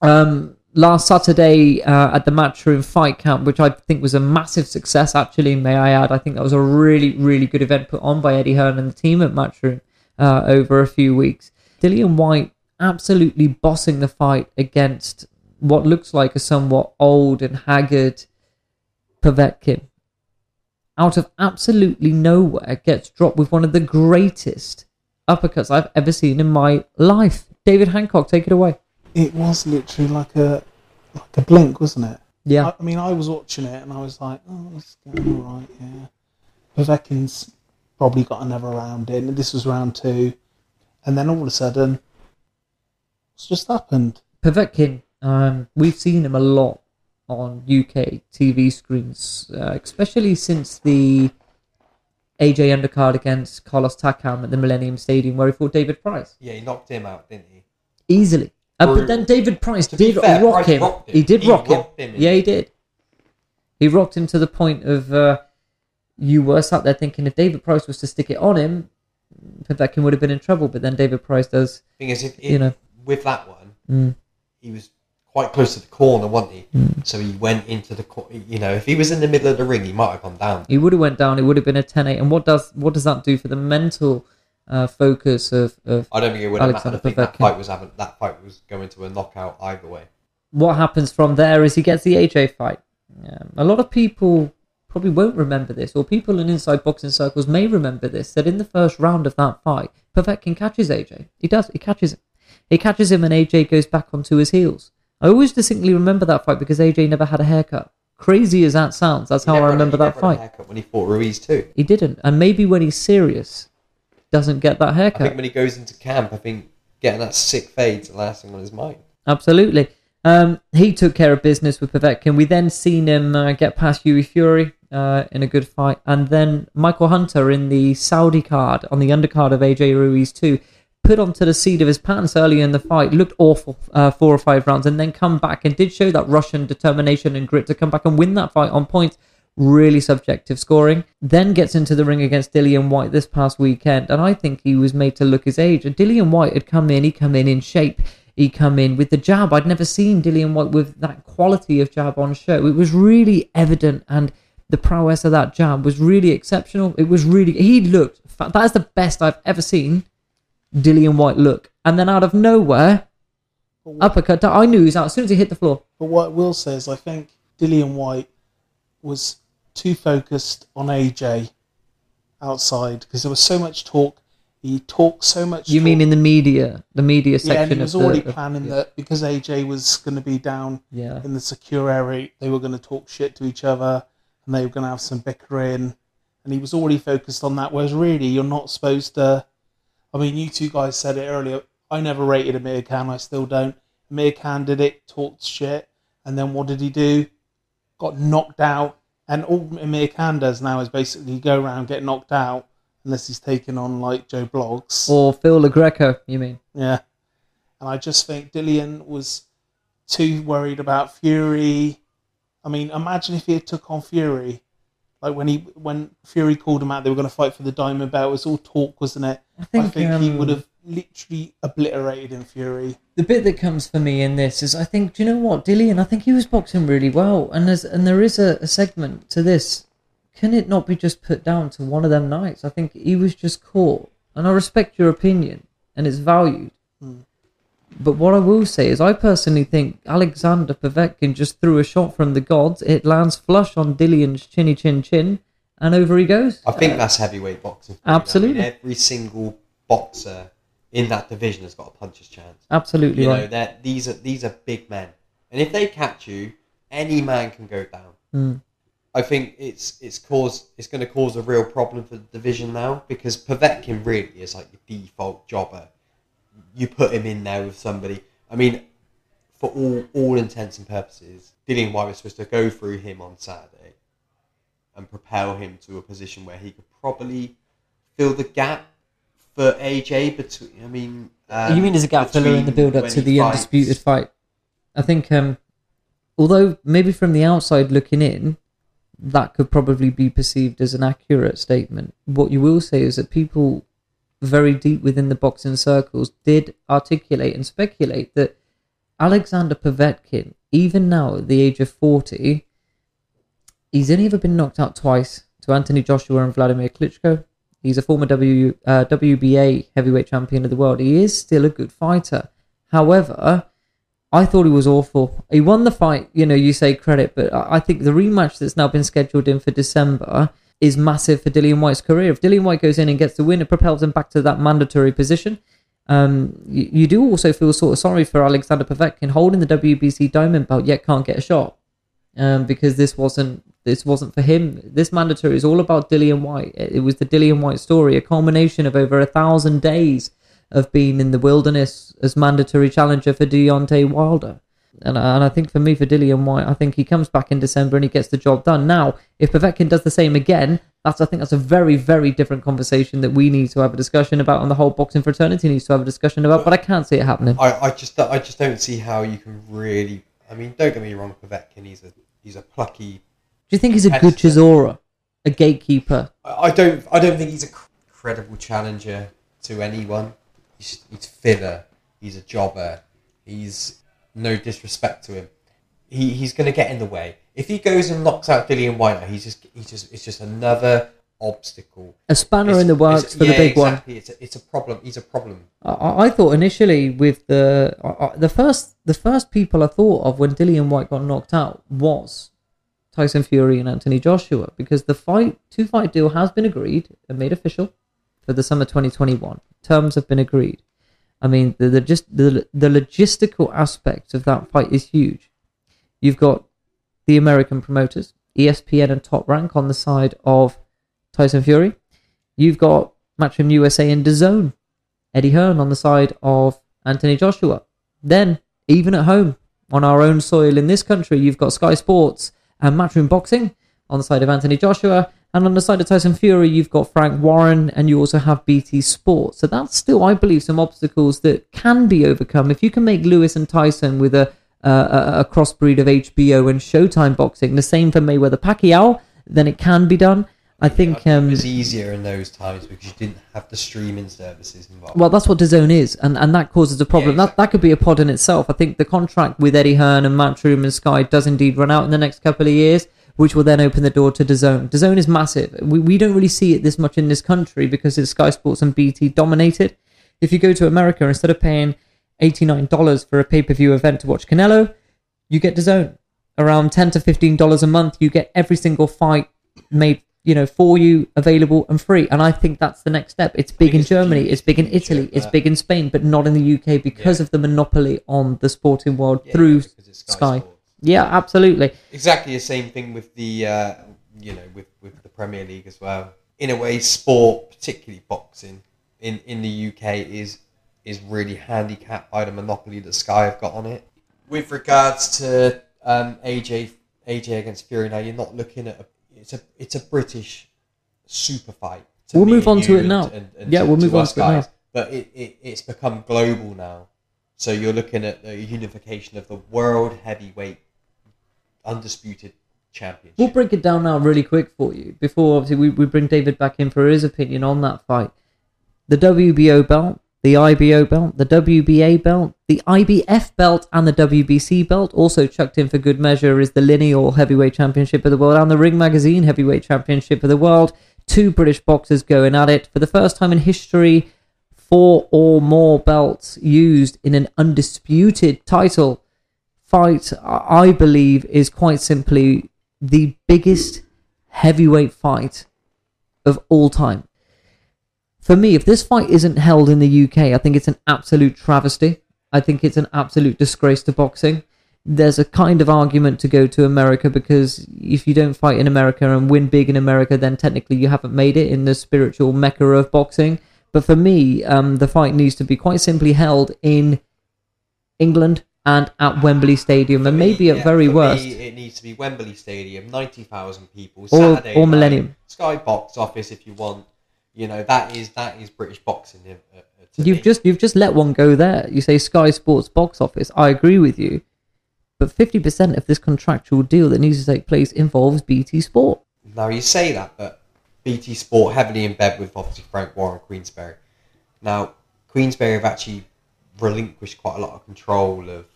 Um, last Saturday uh, at the Matchroom Fight Camp, which I think was a massive success. Actually, may I add, I think that was a really really good event put on by Eddie Hearn and the team at Matchroom uh, over a few weeks. Dillian Whyte absolutely bossing the fight against what looks like a somewhat old and haggard Povetkin. Out of absolutely nowhere, gets dropped with one of the greatest uppercuts I've ever seen in my life. David Hancock, take it away. It was literally like a like a blink, wasn't it? Yeah. I, I mean, I was watching it and I was like, oh, it's going all right, yeah. Povetkin's probably got another round in. This was round two. And then all of a sudden, it's just happened. Povetkin, um, we've seen him a lot on UK TV screens, uh, especially since the AJ undercard against Carlos Takam at the Millennium Stadium, where he fought David Price Yeah, he knocked him out, didn't he? easily. Uh, but then David Price To did fair, rock Price him. him. He did He rock him. him Yeah, he did. He rocked him to the point of uh, you were sat there thinking if David Price was to stick it on him, Povetkin would have been in trouble. But then David Price does, Thing is, if, if You know. With that one, mm, he was quite close to the corner, wasn't he? So he went into the corner. You know, if he was in the middle of the ring, he might have gone down. he would have went down. It would have been a 10-8. And what does what does that do for the mental uh, focus of, of I don't think it would have mattered. I think that fight was having, that fight was going to a knockout either way. what happens from there is he gets the AJ fight. Um, a lot of people probably won't remember this, or people in inside boxing circles may remember this. That in the first round of that fight, Povetkin catches AJ. He does. He catches him. He catches him, and AJ goes back onto his heels. I always distinctly remember that fight because AJ never had a haircut. Crazy as that sounds, that's how I remember he that never had a fight. haircut when he fought Ruiz too. He didn't, and maybe when he's serious, doesn't get that I haircut. think when he goes into camp, I think getting that sick fade's the last thing on his mind. Absolutely. Um, he took care of business with Povetkin. We then seen him uh, get past Hughie Fury uh, in a good fight, and then Michael Hunter in the Saudi card on the undercard of AJ Ruiz too, put onto the seat of his pants early in the fight. Looked awful uh, four or five rounds, and then come back and did show that Russian determination and grit to come back and win that fight on points. Really subjective scoring. Then gets into the ring against Dillian Whyte this past weekend, and I think he was made to look his age. And Dillian Whyte had come in, he come in in shape he come in with the jab. I'd never seen Dillian Whyte with that quality of jab on show. It was really evident, and the prowess of that jab was really exceptional. It was really he looked. That is the best I've ever seen Dillian Whyte look. And then out of nowhere, uppercut. I knew he was out as soon as he hit the floor. But what will says, I think Dillian Whyte was too focused on AJ outside because there was so much talk. He talked so much. You talk. mean in the media, the media section? yeah, and he was the- already of- planning yeah. that because AJ was going to be down Yeah. in the secure area, they were going to talk shit to each other and they were going to have some bickering. And he was already focused on that. Whereas really, you're not supposed to. I mean, you two guys said it earlier. I never rated Amir Khan. I still don't. Amir Khan did it, talked shit, and then what did he do? Got knocked out. And all Amir Khan does now is basically go around, get knocked out, unless he's taken on like Joe Blogs. Or Phil Lo Greco, you mean? Yeah. And I just think Dillian was too worried about Fury. I mean, imagine if he had took on Fury. Like when he when Fury called him out, they were going to fight for the diamond belt. It was all talk, wasn't it? I think, he um, would have literally obliterated in Fury. The bit that comes for me in this is I think, do you know what, Dillian, I think he was boxing really well. And there's and there is a, a segment to this. Can it not be just put down to one of them nights? I think he was just caught. And I respect your opinion and it's valued. But what I will say is I personally think Alexander Povetkin just threw a shot from the gods. It lands flush on Dillian's chinny chin chin and over he goes. I think that's heavyweight boxing. Absolutely. I mean, every single boxer in that division has got a puncher's chance. Absolutely You know, right. that these are these are big men, and if they catch you, any man can go down. Mm. I think it's it's cause it's going to cause a real problem for the division now because Povetkin really is like your default jobber. You put him in there with somebody. I mean, for all all intents and purposes, Dillian Whyte was supposed to go through him on Saturday and propel him to a position where he could probably fill the gap for AJ between. I mean, um, you mean as a gap filler in the build up to the fights- undisputed fight? I think, um, although maybe from the outside looking in, that could probably be perceived as an accurate statement. What you will say is that people very deep within the boxing circles did articulate and speculate that Alexander Povetkin, even now at the age of 40, he's only ever been knocked out twice to Anthony Joshua and Vladimir Klitschko. He's a former w, uh, WBA heavyweight champion of the world. He is still a good fighter. However, I thought he was awful. He won the fight, you know, you say credit, but I I think the rematch that's now been scheduled in for December is massive for Dillian Whyte's career. If Dillian Whyte goes in and gets the win, it propels him back to that mandatory position. Um, you, you do also feel sort of sorry for Alexander Povetkin holding the WBC diamond belt yet can't get a shot um, because this wasn't this wasn't for him. This mandatory is all about Dillian Whyte. It it was the Dillian Whyte story, a culmination of over a thousand days of being in the wilderness as mandatory challenger for Deontay Wilder. And, I- and I think for me, for Dillian Whyte, I think he comes back in December and he gets the job done. Now, if Povetkin does the same again, that's I think that's a very, very different conversation that we need to have a discussion about, and the whole boxing fraternity needs to have a discussion about. But I can't see it happening. I, I just I just don't see how you can really. I mean, don't get me wrong, Povetkin. He's a he's a plucky. Do you think he's a good. Chisora, a gatekeeper? I I don't I don't think he's a credible challenger to anyone. He's he's filler. He's a jobber. He's no disrespect to him. He he's going to get in the way. If he goes and knocks out Dillian Whyte, he's just he's just it's just another obstacle. A spanner It's- in the works for the yeah, big one. exactly. It's a, it's a problem. He's a problem. I, I thought initially with the I- I- the first the first people I thought of when Dillian Whyte got knocked out was Tyson Fury and Anthony Joshua because the fight two fight deal has been agreed and made official for the summer 2021. Terms have been agreed. I mean the, the just the the logistical aspect of that fight is huge. You've got the American promoters, ESPN and Top Rank on the side of Tyson Fury. You've got Matchroom USA and DAZN. Eddie Hearn on the side of Anthony Joshua. Then, even at home, on our own soil in this country, you've got Sky Sports and Matchroom Boxing on the side of Anthony Joshua. And on the side of Tyson Fury, you've got Frank Warren and you also have BT Sports. So that's still, I believe, some obstacles that can be overcome. If you can make Lewis and Tyson with a, uh, a, crossbreed of HBO and Showtime boxing, the same for Mayweather Pacquiao, then it can be done. I think it um, was easier in those times because you didn't have the streaming services involved. Well, that's what DAZN is, and, and that causes a problem. Yeah, That that could be a pod in itself. I think the contract with Eddie Hearn and Matchroom and Sky does indeed run out in the next couple of years, which will then open the door to DAZN. DAZN is massive. We, we don't really see it this much in this country because it's Sky Sports and BT dominated. If you go to America, instead of paying $89 for a pay-per-view event to watch Canelo, you get DAZN. Around 10 to $15 a month, you get every single fight made you know for you available and free and i think that's the next step it's big in germany it's big in italy it's big in spain but not in the uk because Yeah. of the monopoly on the sporting world Yeah, through sky Sports. Yeah absolutely exactly the same thing with the uh, you know with with the Premier League as well. In a way, sport, particularly boxing, in in the UK is is really handicapped by the monopoly that Sky have got on it. With regards to um, AJ AJ against Fury, now you're not looking at a, it's a it's a British super fight. We'll move on to it and- now. and- and Yeah, we'll move on to it now. But it, it, it's become global now. So you're looking at the unification of the world heavyweight undisputed championship. we'll break it down now really quick for you. Before obviously we, we bring david back in for his opinion on that fight. The wbo belt the ibo belt the wba belt the ibf belt and the wbc belt also chucked in for good measure is the lineal heavyweight championship of the world and the ring magazine heavyweight championship of the world. Two british boxers going at it. For the first time in history four or more belts used in an undisputed title fight, I believe, is quite simply the biggest heavyweight fight of all time. For me, if this fight isn't held in the UK, I think it's an absolute travesty. I think it's an absolute disgrace to boxing. There's a kind of argument to go to America because if you don't fight in America and win big in America, then technically you haven't made it in the spiritual mecca of boxing. But for me, um, the fight needs to be quite simply held in England and at Wembley Stadium, and maybe Yeah, at very worst. Me, it needs to be Wembley Stadium, ninety thousand people, Or- Saturday or night, Millennium. Sky Box Office if you want. You know that is that is British boxing. uh, uh, You've me. just you've just let one go there. You say Sky Sports box office. I agree with you, but fifty percent of this contractual deal that needs to take place involves BT Sport. now you say that, but BT Sport heavily in bed with obviously Frank Warren, Queensberry. Now Queensberry have actually relinquished quite a lot of control of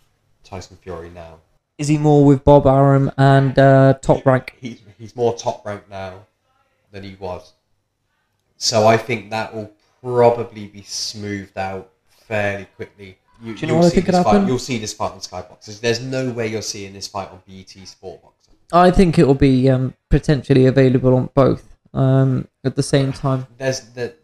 Tyson Fury now. Is he more with Bob Arum and uh, Top Rank? He's, he's more top Rank now than he was. So I think that will probably be smoothed out fairly quickly. You, Do you know what I see think could fight- happen? You'll see this fight on Skybox. There's no way you're seeing this fight on BT Sport Box. I think it will be um, potentially available on both um, at the same time. There's the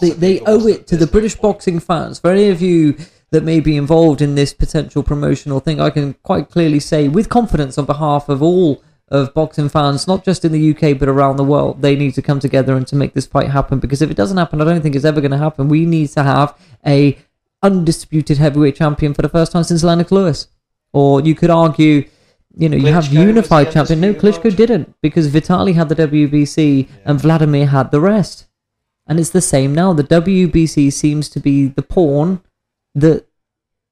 they, they owe it to the British boxing fans. For any of you that may be involved in this potential promotional thing, I can quite clearly say with confidence on behalf of all of boxing fans, not just in the UK but around the world, they need to come together and to make this fight happen. Because if it doesn't happen, I don't think it's ever going to happen. We need to have a undisputed heavyweight champion for the first time since Lennox Lewis. Or you could argue, you know, you have Klitschko was the unified champion. No, Klitschko world didn't because Vitali had the WBC and Vladimir had the rest. And it's the same now. The WBC seems to be the pawn that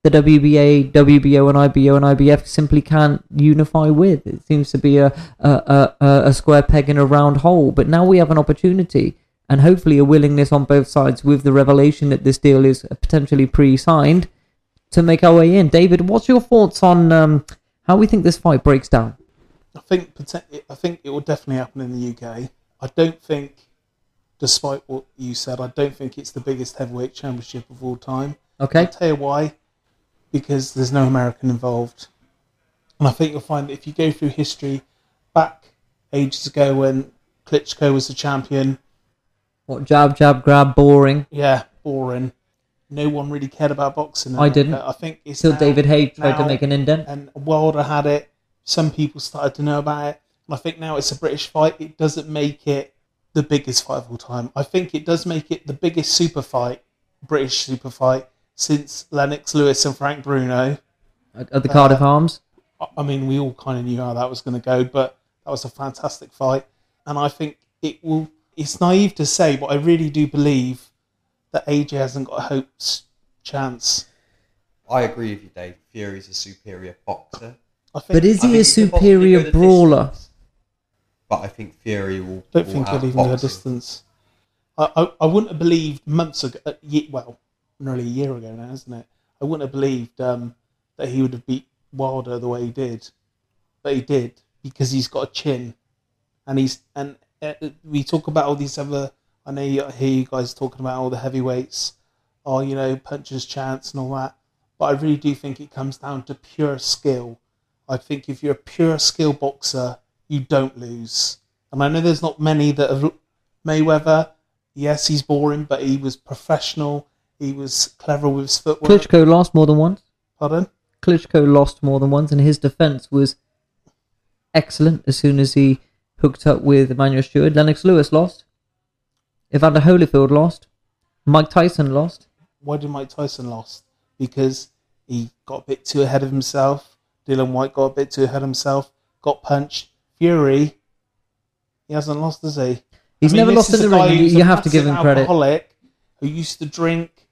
the WBA, WBO, and IBO and IBF simply can't unify with. It seems to be a a, a, a square peg in a round hole. But now we have an opportunity and hopefully a willingness on both sides with the revelation that this deal is potentially pre-signed to make our way in. David, what's your thoughts on um, how we think this fight breaks down? I think I think it will definitely happen in the UK. I don't think, despite what you said, I don't think it's the biggest heavyweight championship of all time. Okay. I'll tell you why. Because there's no American involved. And I think you'll find that if you go through history, back ages ago when Klitschko was the champion, What jab, jab, grab, boring. yeah, boring. No one really cared about boxing. in I didn't. I think it's Till now- David Haye tried to make an indent. and Wilder had it. Some people started to know about it. And I think now it's a British fight. It doesn't make it the biggest fight of all time. I think it does make it the biggest super fight, British super fight, since Lennox Lewis and Frank Bruno. At at the Cardiff Arms. I- I mean, we all kind of knew how that was going to go, but that was a fantastic fight. And I think it will. It's naive to say, but I really do believe that AJ hasn't got a hope's chance. I agree with you, Dave. Fury's a superior boxer. I think, But is I he think a he could possibly superior brawler? distance. but I think Fury will. don't will think he'll even go outbox distance. I, I, I wouldn't have believed months ago, uh, well, nearly a year ago now, isn't it? I wouldn't have believed um, that he would have beat Wilder the way he did, but he did because he's got a chin, and he's and uh, we talk about all these other. I know you I hear you guys talking about all the heavyweights, oh you know puncher's chance and all that, but I really do think it comes down to pure skill. I think if you're a pure skill boxer, you don't lose. And I know there's not many that have Mayweather. Yes, he's boring, but he was professional. He was clever with his footwork. Klitschko lost more than once. Pardon? Klitschko lost more than once, and his defense was excellent as soon as he hooked up with Emanuel Steward. Lennox Lewis lost. Evander Holyfield lost. Mike Tyson lost. Why did Mike Tyson lost? Because he got a bit too ahead of himself. Dillian Whyte got a bit too ahead of himself. Got punched. Fury, he hasn't lost, has he? He's I mean, never lost in the ring. You, who's a you have to give him credit. Who used to drink,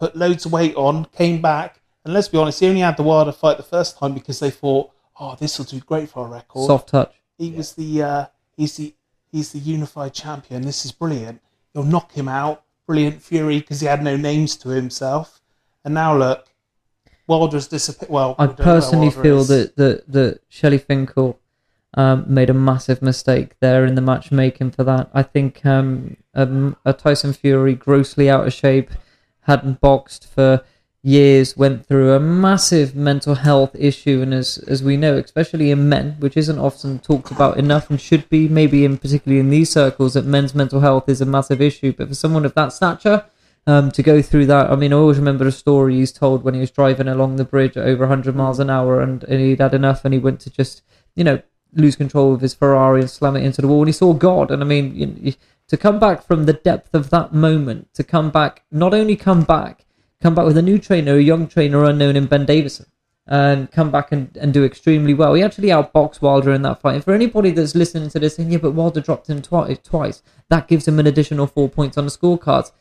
put loads of weight on, came back, and let's be honest, he only had the Wilder fight the first time because they thought, "Oh, this will do great for our record." Soft touch. He was the uh, he's the he's the unified champion. This is brilliant. You'll knock him out. Brilliant Fury because he had no names to himself. And now look, Wilder's disappeared. Well, I we don't know where personally feel is. that that that Shelly Finkel um, made a massive mistake there in the matchmaking for that. I think um, um, a Tyson Fury grossly out of shape, hadn't boxed for years, went through a massive mental health issue, and as as we know, especially in men, which isn't often talked about enough and should be, maybe in particularly in these circles, that men's mental health is a massive issue. But for someone of that stature, um, to go through that. I mean, I always remember a story he's told when he was driving along the bridge at over 100 miles an hour and, and he'd had enough and he went to just, you know, lose control of his Ferrari and slam it into the wall and he saw God. And I mean, you, you, to come back from the depth of that moment, to come back, not only come back, come back with a new trainer, a young trainer unknown in Ben Davison. And come back and, and do extremely well. He actually outboxed Wilder in that fight. And for anybody that's listening to this saying, yeah, but Wilder dropped him twi- twice, that gives him an additional four points on the scorecards.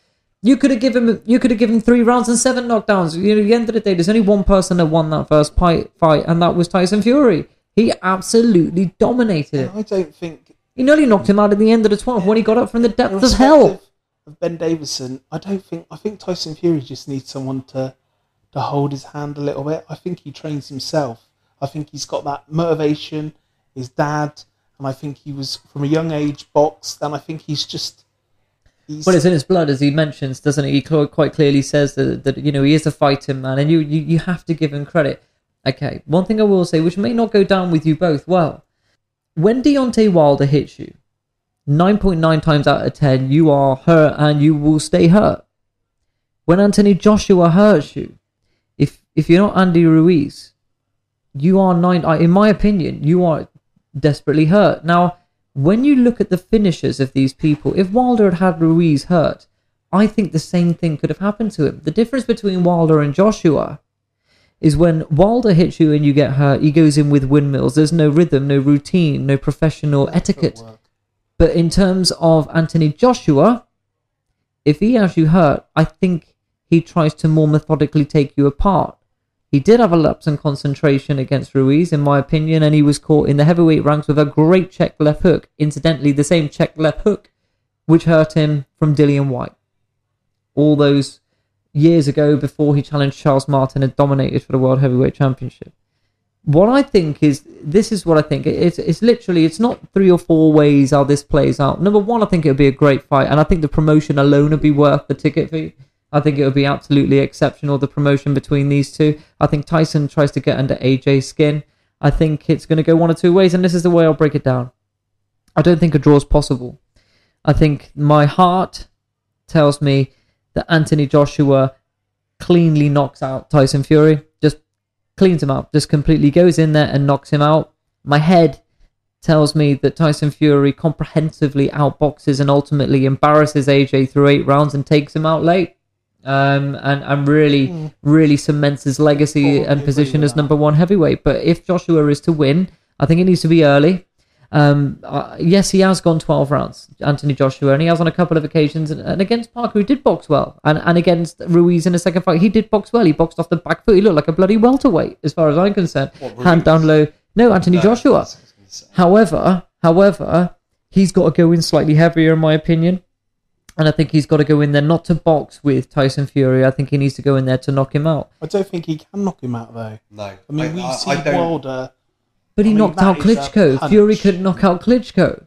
You could have given him. You could have given three rounds and seven knockdowns. You know, at the end of the day, there's only one person that won that first fight, fight, and that was Tyson Fury. He absolutely dominated it. I don't think He nearly knocked him out at the end of the 12th when he got up from the depths of hell. Of Ben Davison, I don't think. I think Tyson Fury just needs someone to to hold his hand a little bit. I think he trains himself. I think he's got that motivation. His dad, and I think he was from a young age boxed, and I think he's just. He's, Well, it's in his blood, as he mentions, doesn't it? He cl- quite clearly says that, that you know he is a fighting man, and you, you you have to give him credit. Okay, one thing I will say, which may not go down with you both well, when Deontay Wilder hits you, nine point nine times out of ten, you are hurt and you will stay hurt. When Anthony Joshua hurts you, if if you're not Andy Ruiz, you are nine. Uh, in my opinion, you are desperately hurt. Now, when you look at the finishers of these people, if Wilder had had Ruiz hurt, I think the same thing could have happened to him. The difference between Wilder and Joshua is when Wilder hits you and you get hurt, he goes in with windmills. There's no rhythm, no routine, no professional etiquette. But in terms of Anthony Joshua, if he has you hurt, I think he tries to more methodically take you apart. He did have a lapse in concentration against Ruiz, in my opinion, and he was caught in the heavyweight ranks with a great check left hook. Incidentally, the same check left hook which hurt him from Dillian Whyte. All those years ago before he challenged Charles Martin and dominated for the World Heavyweight Championship what I think is this is what I think. It's it's literally it's not three or four ways how this plays out. Number one, I think it would be a great fight, and I think the promotion alone would be worth the ticket fee. I think it would be absolutely exceptional the promotion between these two. I think Tyson tries to get under AJ's skin. I think it's going to go one or two ways, and this is the way I'll break it down. I don't think a draw is possible. I think my heart tells me that Anthony Joshua cleanly knocks out Tyson Fury. Just cleans him up, just completely goes in there and knocks him out. My head tells me that Tyson Fury comprehensively outboxes and ultimately embarrasses AJ through eight rounds and takes him out late. Um, and, and really, really cements his legacy and position as number one heavyweight. But if Joshua is to win, I think it needs to be early. Um, uh, yes, he has gone 12 rounds, Anthony Joshua, and he has on a couple of occasions. And, and against Parker, who did box well, and, and against Ruiz in the second fight, he did box well. He boxed off the back foot. He looked like a bloody welterweight, as far as I'm concerned. What, Hand down low. No, Anthony No, Joshua. that's what I was gonna say. However, However, he's got to go in slightly heavier, in my opinion. And I think he's got to go in there not to box with Tyson Fury. I think he needs to go in there to knock him out. I don't think he can knock him out though. No, I mean, we've I, seen I. Wilder. But he I mean, knocked out Klitschko. Fury couldn't knock out Klitschko.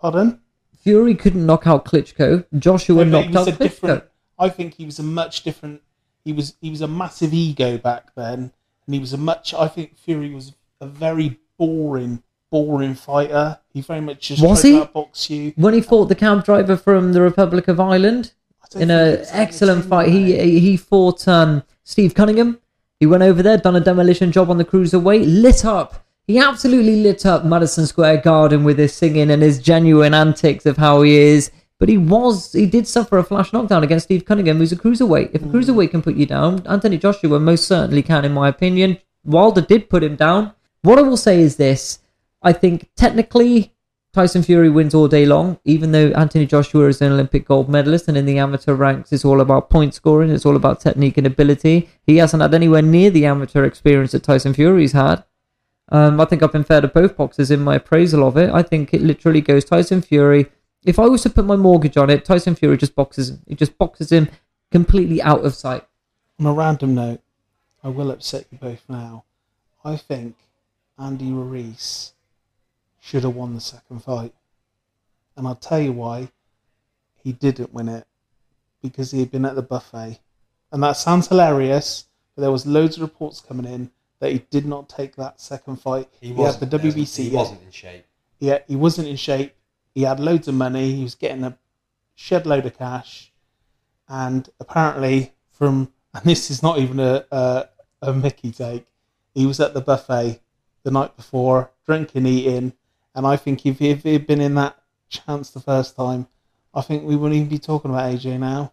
Pardon? Fury couldn't knock out Klitschko. Joshua No, knocked out. Klitschko. I think he was a much different. He was he was a massive ego back then, and he was a much. I think Fury was a very boring, boring fighter. He very much just Was he? to outbox you. When he fought the cab driver from the Republic of Ireland in an excellent fight, like he he fought um, Steve Cunningham. He went over there, done a demolition job on the cruiserweight, lit up. He absolutely lit up Madison Square Garden with his singing and his genuine antics of how he is. But he was, he did suffer a flash knockdown against Steve Cunningham, who's a cruiserweight. If a hmm. cruiserweight can put you down, Anthony Joshua most certainly can, in my opinion. Wilder did put him down. What I will say is this I think technically Tyson Fury wins all day long, even though Anthony Joshua is an Olympic gold medalist and in the amateur ranks it's all about point scoring, it's all about technique and ability. He hasn't had anywhere near the amateur experience that Tyson Fury's had. Um, I think I've been fair to both boxers in my appraisal of it. I think it literally goes Tyson Fury. If I was to put my mortgage on it, Tyson Fury just boxes him. He just boxes him completely out of sight. On a random note, I will upset you both now. I think Andy Ruiz should have won the second fight. And I'll tell you why he didn't win it. Because he had been at the buffet. And that sounds hilarious, but there was loads of reports coming in that he did not take that second fight. He had wasn't. the. WBC. He wasn't in shape. Yeah, he wasn't in shape. He had loads of money. He was getting a shed load of cash, and apparently, from and this is not even a a, a Mickey take. He was at the buffet the night before, drinking, eating, and I think if if he had been in that chance the first time, I think we wouldn't even be talking about AJ now.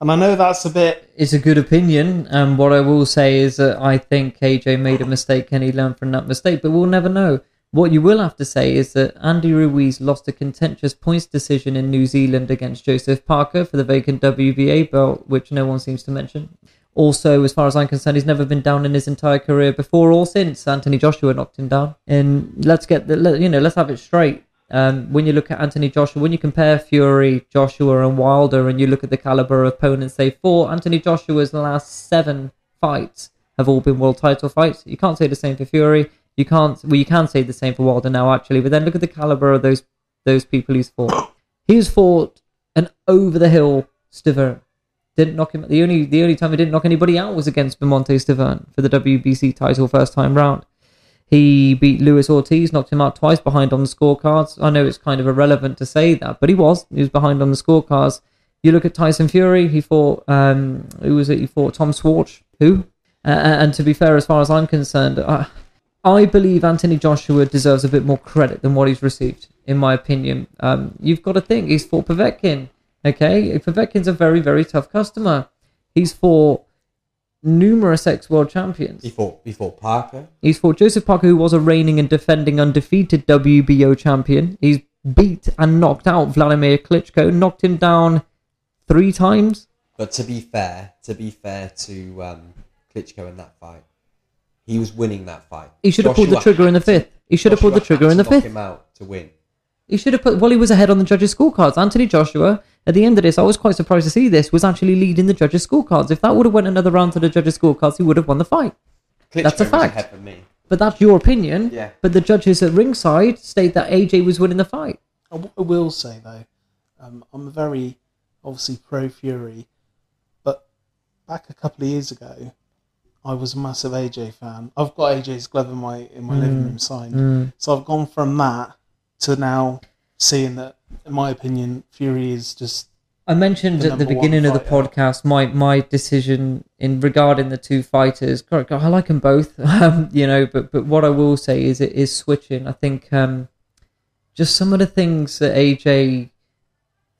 And I know that's a bit. It's a good opinion, and what I will say is that I think AJ made a mistake and he learned from that mistake, but we'll never know. What you will have to say is that Andy Ruiz lost a contentious points decision in New Zealand against Joseph Parker for the vacant WBA belt, which no one seems to mention. Also, as far as I'm concerned, he's never been down in his entire career before or since Anthony Joshua knocked him down. And let's get the, let- you know, let's have it straight. Um, when you look at Anthony Joshua, when you compare Fury, Joshua, and Wilder, and you look at the caliber of opponents they fought, Anthony Joshua's last seven fights have all been world title fights. You can't say the same for Fury. You can't. Well, you can say the same for Wilder now, actually. But then look at the caliber of those those people he's fought. He's fought an over the hill Stiverne. Didn't knock him. The only the only time he didn't knock anybody out was against Bermane Stiverne for the WBC title first time round. He beat Luis Ortiz, knocked him out twice behind on the scorecards. I know it's kind of irrelevant to say that, but he was. He was behind on the scorecards. You look at Tyson Fury. He fought. Um, who was it? He fought Tom Schwarz. Who? Uh, and to be fair, as far as I'm concerned, I, I believe Anthony Joshua deserves a bit more credit than what he's received, in my opinion. Um, you've got to think he's fought Povetkin. Okay, Povetkin's a very, very tough customer. He's fought numerous ex-world champions. He fought. He fought Parker. He's fought Joseph Parker, who was a reigning and defending undefeated WBO champion. He's beat and knocked out Vladimir Klitschko, knocked him down three times. But to be fair, to be fair to um, Klitschko in that fight, he was winning that fight. He should have pulled the trigger in the fifth. He should have pulled the trigger in the fifth. him out to win. He should have put. Well, he was ahead on the judges' scorecards. Anthony Joshua, at the end of this, I was quite surprised to see this, was actually leading the judges' scorecards. If that would have went another round to the judges' scorecards, he would have won the fight. Klitschko That's a was fact. ahead of me. But that's your opinion. Yeah. But the judges at ringside state that AJ was winning the fight. And What I will say though, um, I'm a very obviously pro Fury, but back a couple of years ago, I was a massive AJ fan. I've got AJ's glove in my in my living room signed, so I've gone from that to now seeing that, in my opinion, Fury is just I mentioned The at the beginning of the podcast my my decision in regarding the two fighters. God, I like them both, um, you know. But but what I will say is it is switching. I think um, just some of the things that AJ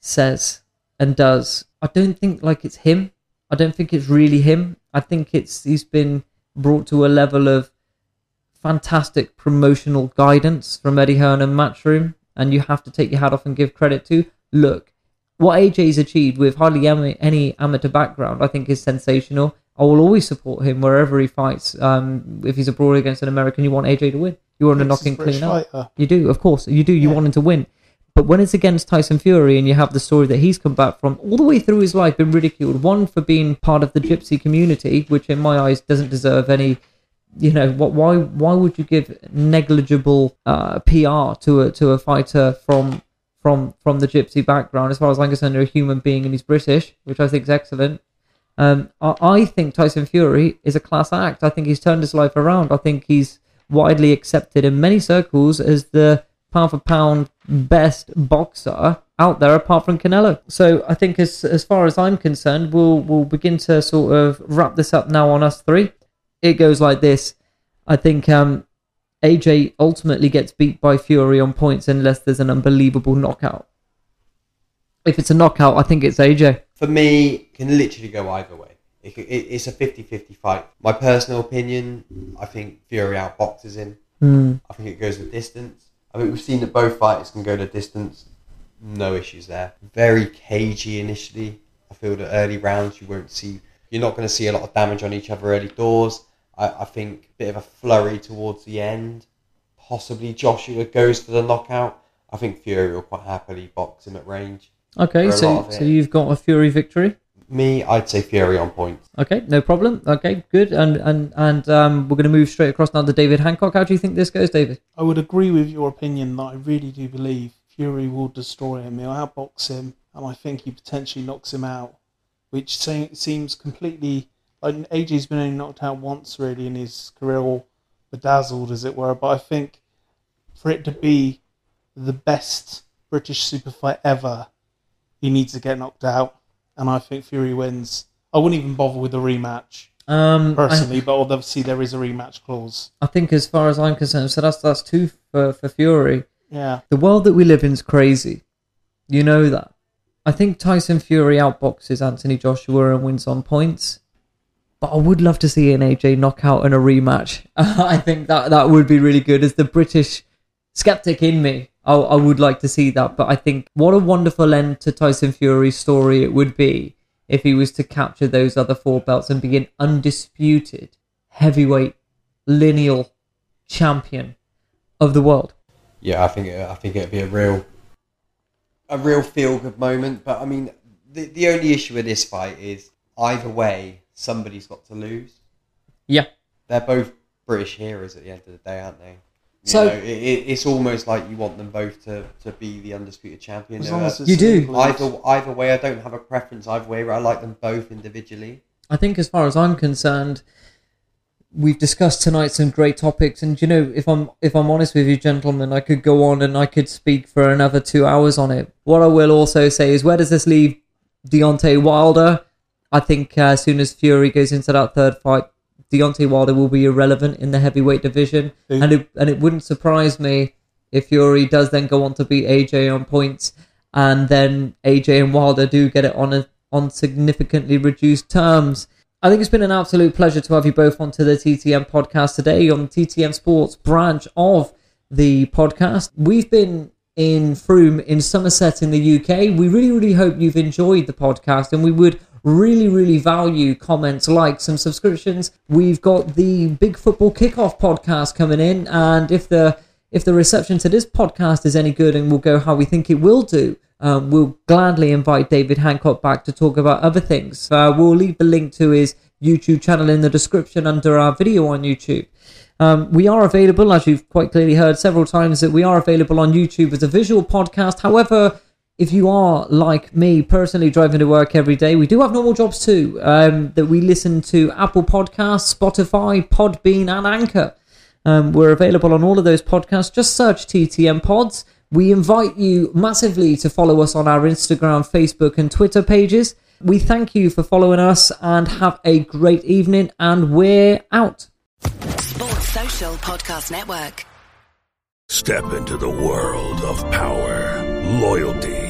says and does. I don't think like it's him. I don't think it's really him. I think it's he's been brought to a level of fantastic promotional guidance from Eddie Hearn and Matchroom, and you have to take your hat off and give credit to. Look, what AJ's achieved with hardly any amateur background, I think is sensational. I will always support him wherever he fights. Um, if he's abroad against an American, you want AJ to win. You want to knock him clean out. fighter. You do, of course, you do. You Yeah. want him to win. But when it's against Tyson Fury and you have the story that he's come back from all the way through his life, been ridiculed, one for being part of the gypsy community, which in my eyes doesn't deserve any, you know, what? Why? Why would you give negligible uh, PR to a to a fighter from from from the gypsy background? As far as I'm concerned, they're a human being and he's British, which I think is excellent. Um, I, I think Tyson Fury is a class act. I think he's turned his life around. I think he's widely accepted in many circles as the pound for pound best boxer out there, apart from Canelo. So I think, as as far as I'm concerned, we'll we'll begin to sort of wrap this up now on us three. It goes like this. I think um, AJ ultimately gets beat by Fury on points unless there's an unbelievable knockout. If it's a knockout, I think it's AJ. For me, it can literally go either way. It, it, it's a 50-50 fight. My personal opinion, I think Fury outboxes him. I think it goes the distance. I think we've seen that both fighters can go the distance. No issues there. Very cagey initially. I feel that early rounds you won't see. You're not going to see a lot of damage on each other early doors. I, I think a bit of a flurry towards the end. Possibly Joshua goes for the knockout. I think Fury will quite happily box him at range. Okay, For a lot so so you've got a Fury victory. Me, I'd say Fury on points. Okay, no problem. Okay, good. And and and um, we're going to move straight across now to David Hancock. How do you think this goes, David? I would agree with your opinion that I really do believe Fury will destroy him. He'll outbox him, and I think he potentially knocks him out, which se- seems completely. Like AJ's been only knocked out once really in his career, or bedazzled as it were. But I think for it to be the best British super fight ever, he needs to get knocked out, and I think Fury wins. I wouldn't even bother with the rematch Um, I, personally, but obviously there is a rematch clause. I think, as far as I'm concerned, so that's that's two for for Fury. Yeah. The world that we live in is crazy. You know that. I think Tyson Fury outboxes Anthony Joshua and wins on points. But I would love to see an AJ knockout and a rematch. I think that that would be really good. As the British skeptic in me, I, I would like to see that. But I think what a wonderful end to Tyson Fury's story it would be if he was to capture those other four belts and be an undisputed heavyweight lineal champion of the world. Yeah, I think I think it'd be a real a real feel good moment. But I mean, the the only issue with this fight is either way, somebody's got to lose. Yeah. They're both British heroes at the end of the day, aren't they? You So- know, it, it, it's almost like you want them both to, to be the undisputed champion. As Uh, long as You do. either either way, I don't have a preference either way. I like them both individually. I think, as far as I'm concerned, we've discussed tonight some great topics, and you know, if I'm if I'm honest with you, gentlemen, I could go on and I could speak for another two hours on it. What I will also say is, where does this leave Deontay Wilder? I think uh, as soon as Fury goes into that third fight, Deontay Wilder will be irrelevant in the heavyweight division, Who? and it and it wouldn't surprise me if Fury does then go on to beat AJ on points, and then AJ and Wilder do get it on a on significantly reduced terms. I think it's been an absolute pleasure to have you both onto the TTM podcast today on the TTM Sports branch of the podcast. We've been in Frome in Somerset in the UK. We really, really hope you've enjoyed the podcast and we would really, really value comments, likes, and subscriptions. We've got the Big Football Kickoff podcast coming in, and if the if the reception to this podcast is any good and we'll go how we think it will do, um, we'll gladly invite David Hancock back to talk about other things. Uh, we'll leave the link to his YouTube channel in the description under our video on YouTube. Um, we are available, as you've quite clearly heard several times, that we are available on YouTube as a visual podcast. However, if you are like me personally driving to work every day, we do have normal jobs too. Um, that we listen to Apple Podcasts, Spotify, Podbean, and Anchor. Um, we're available on all of those podcasts. Just search TTM Pods. We invite you massively to follow us on our Instagram, Facebook, and Twitter pages. We thank you for following us and have a great evening. And we're out. Sports Social Podcast Network. Step into the world of power, loyalty,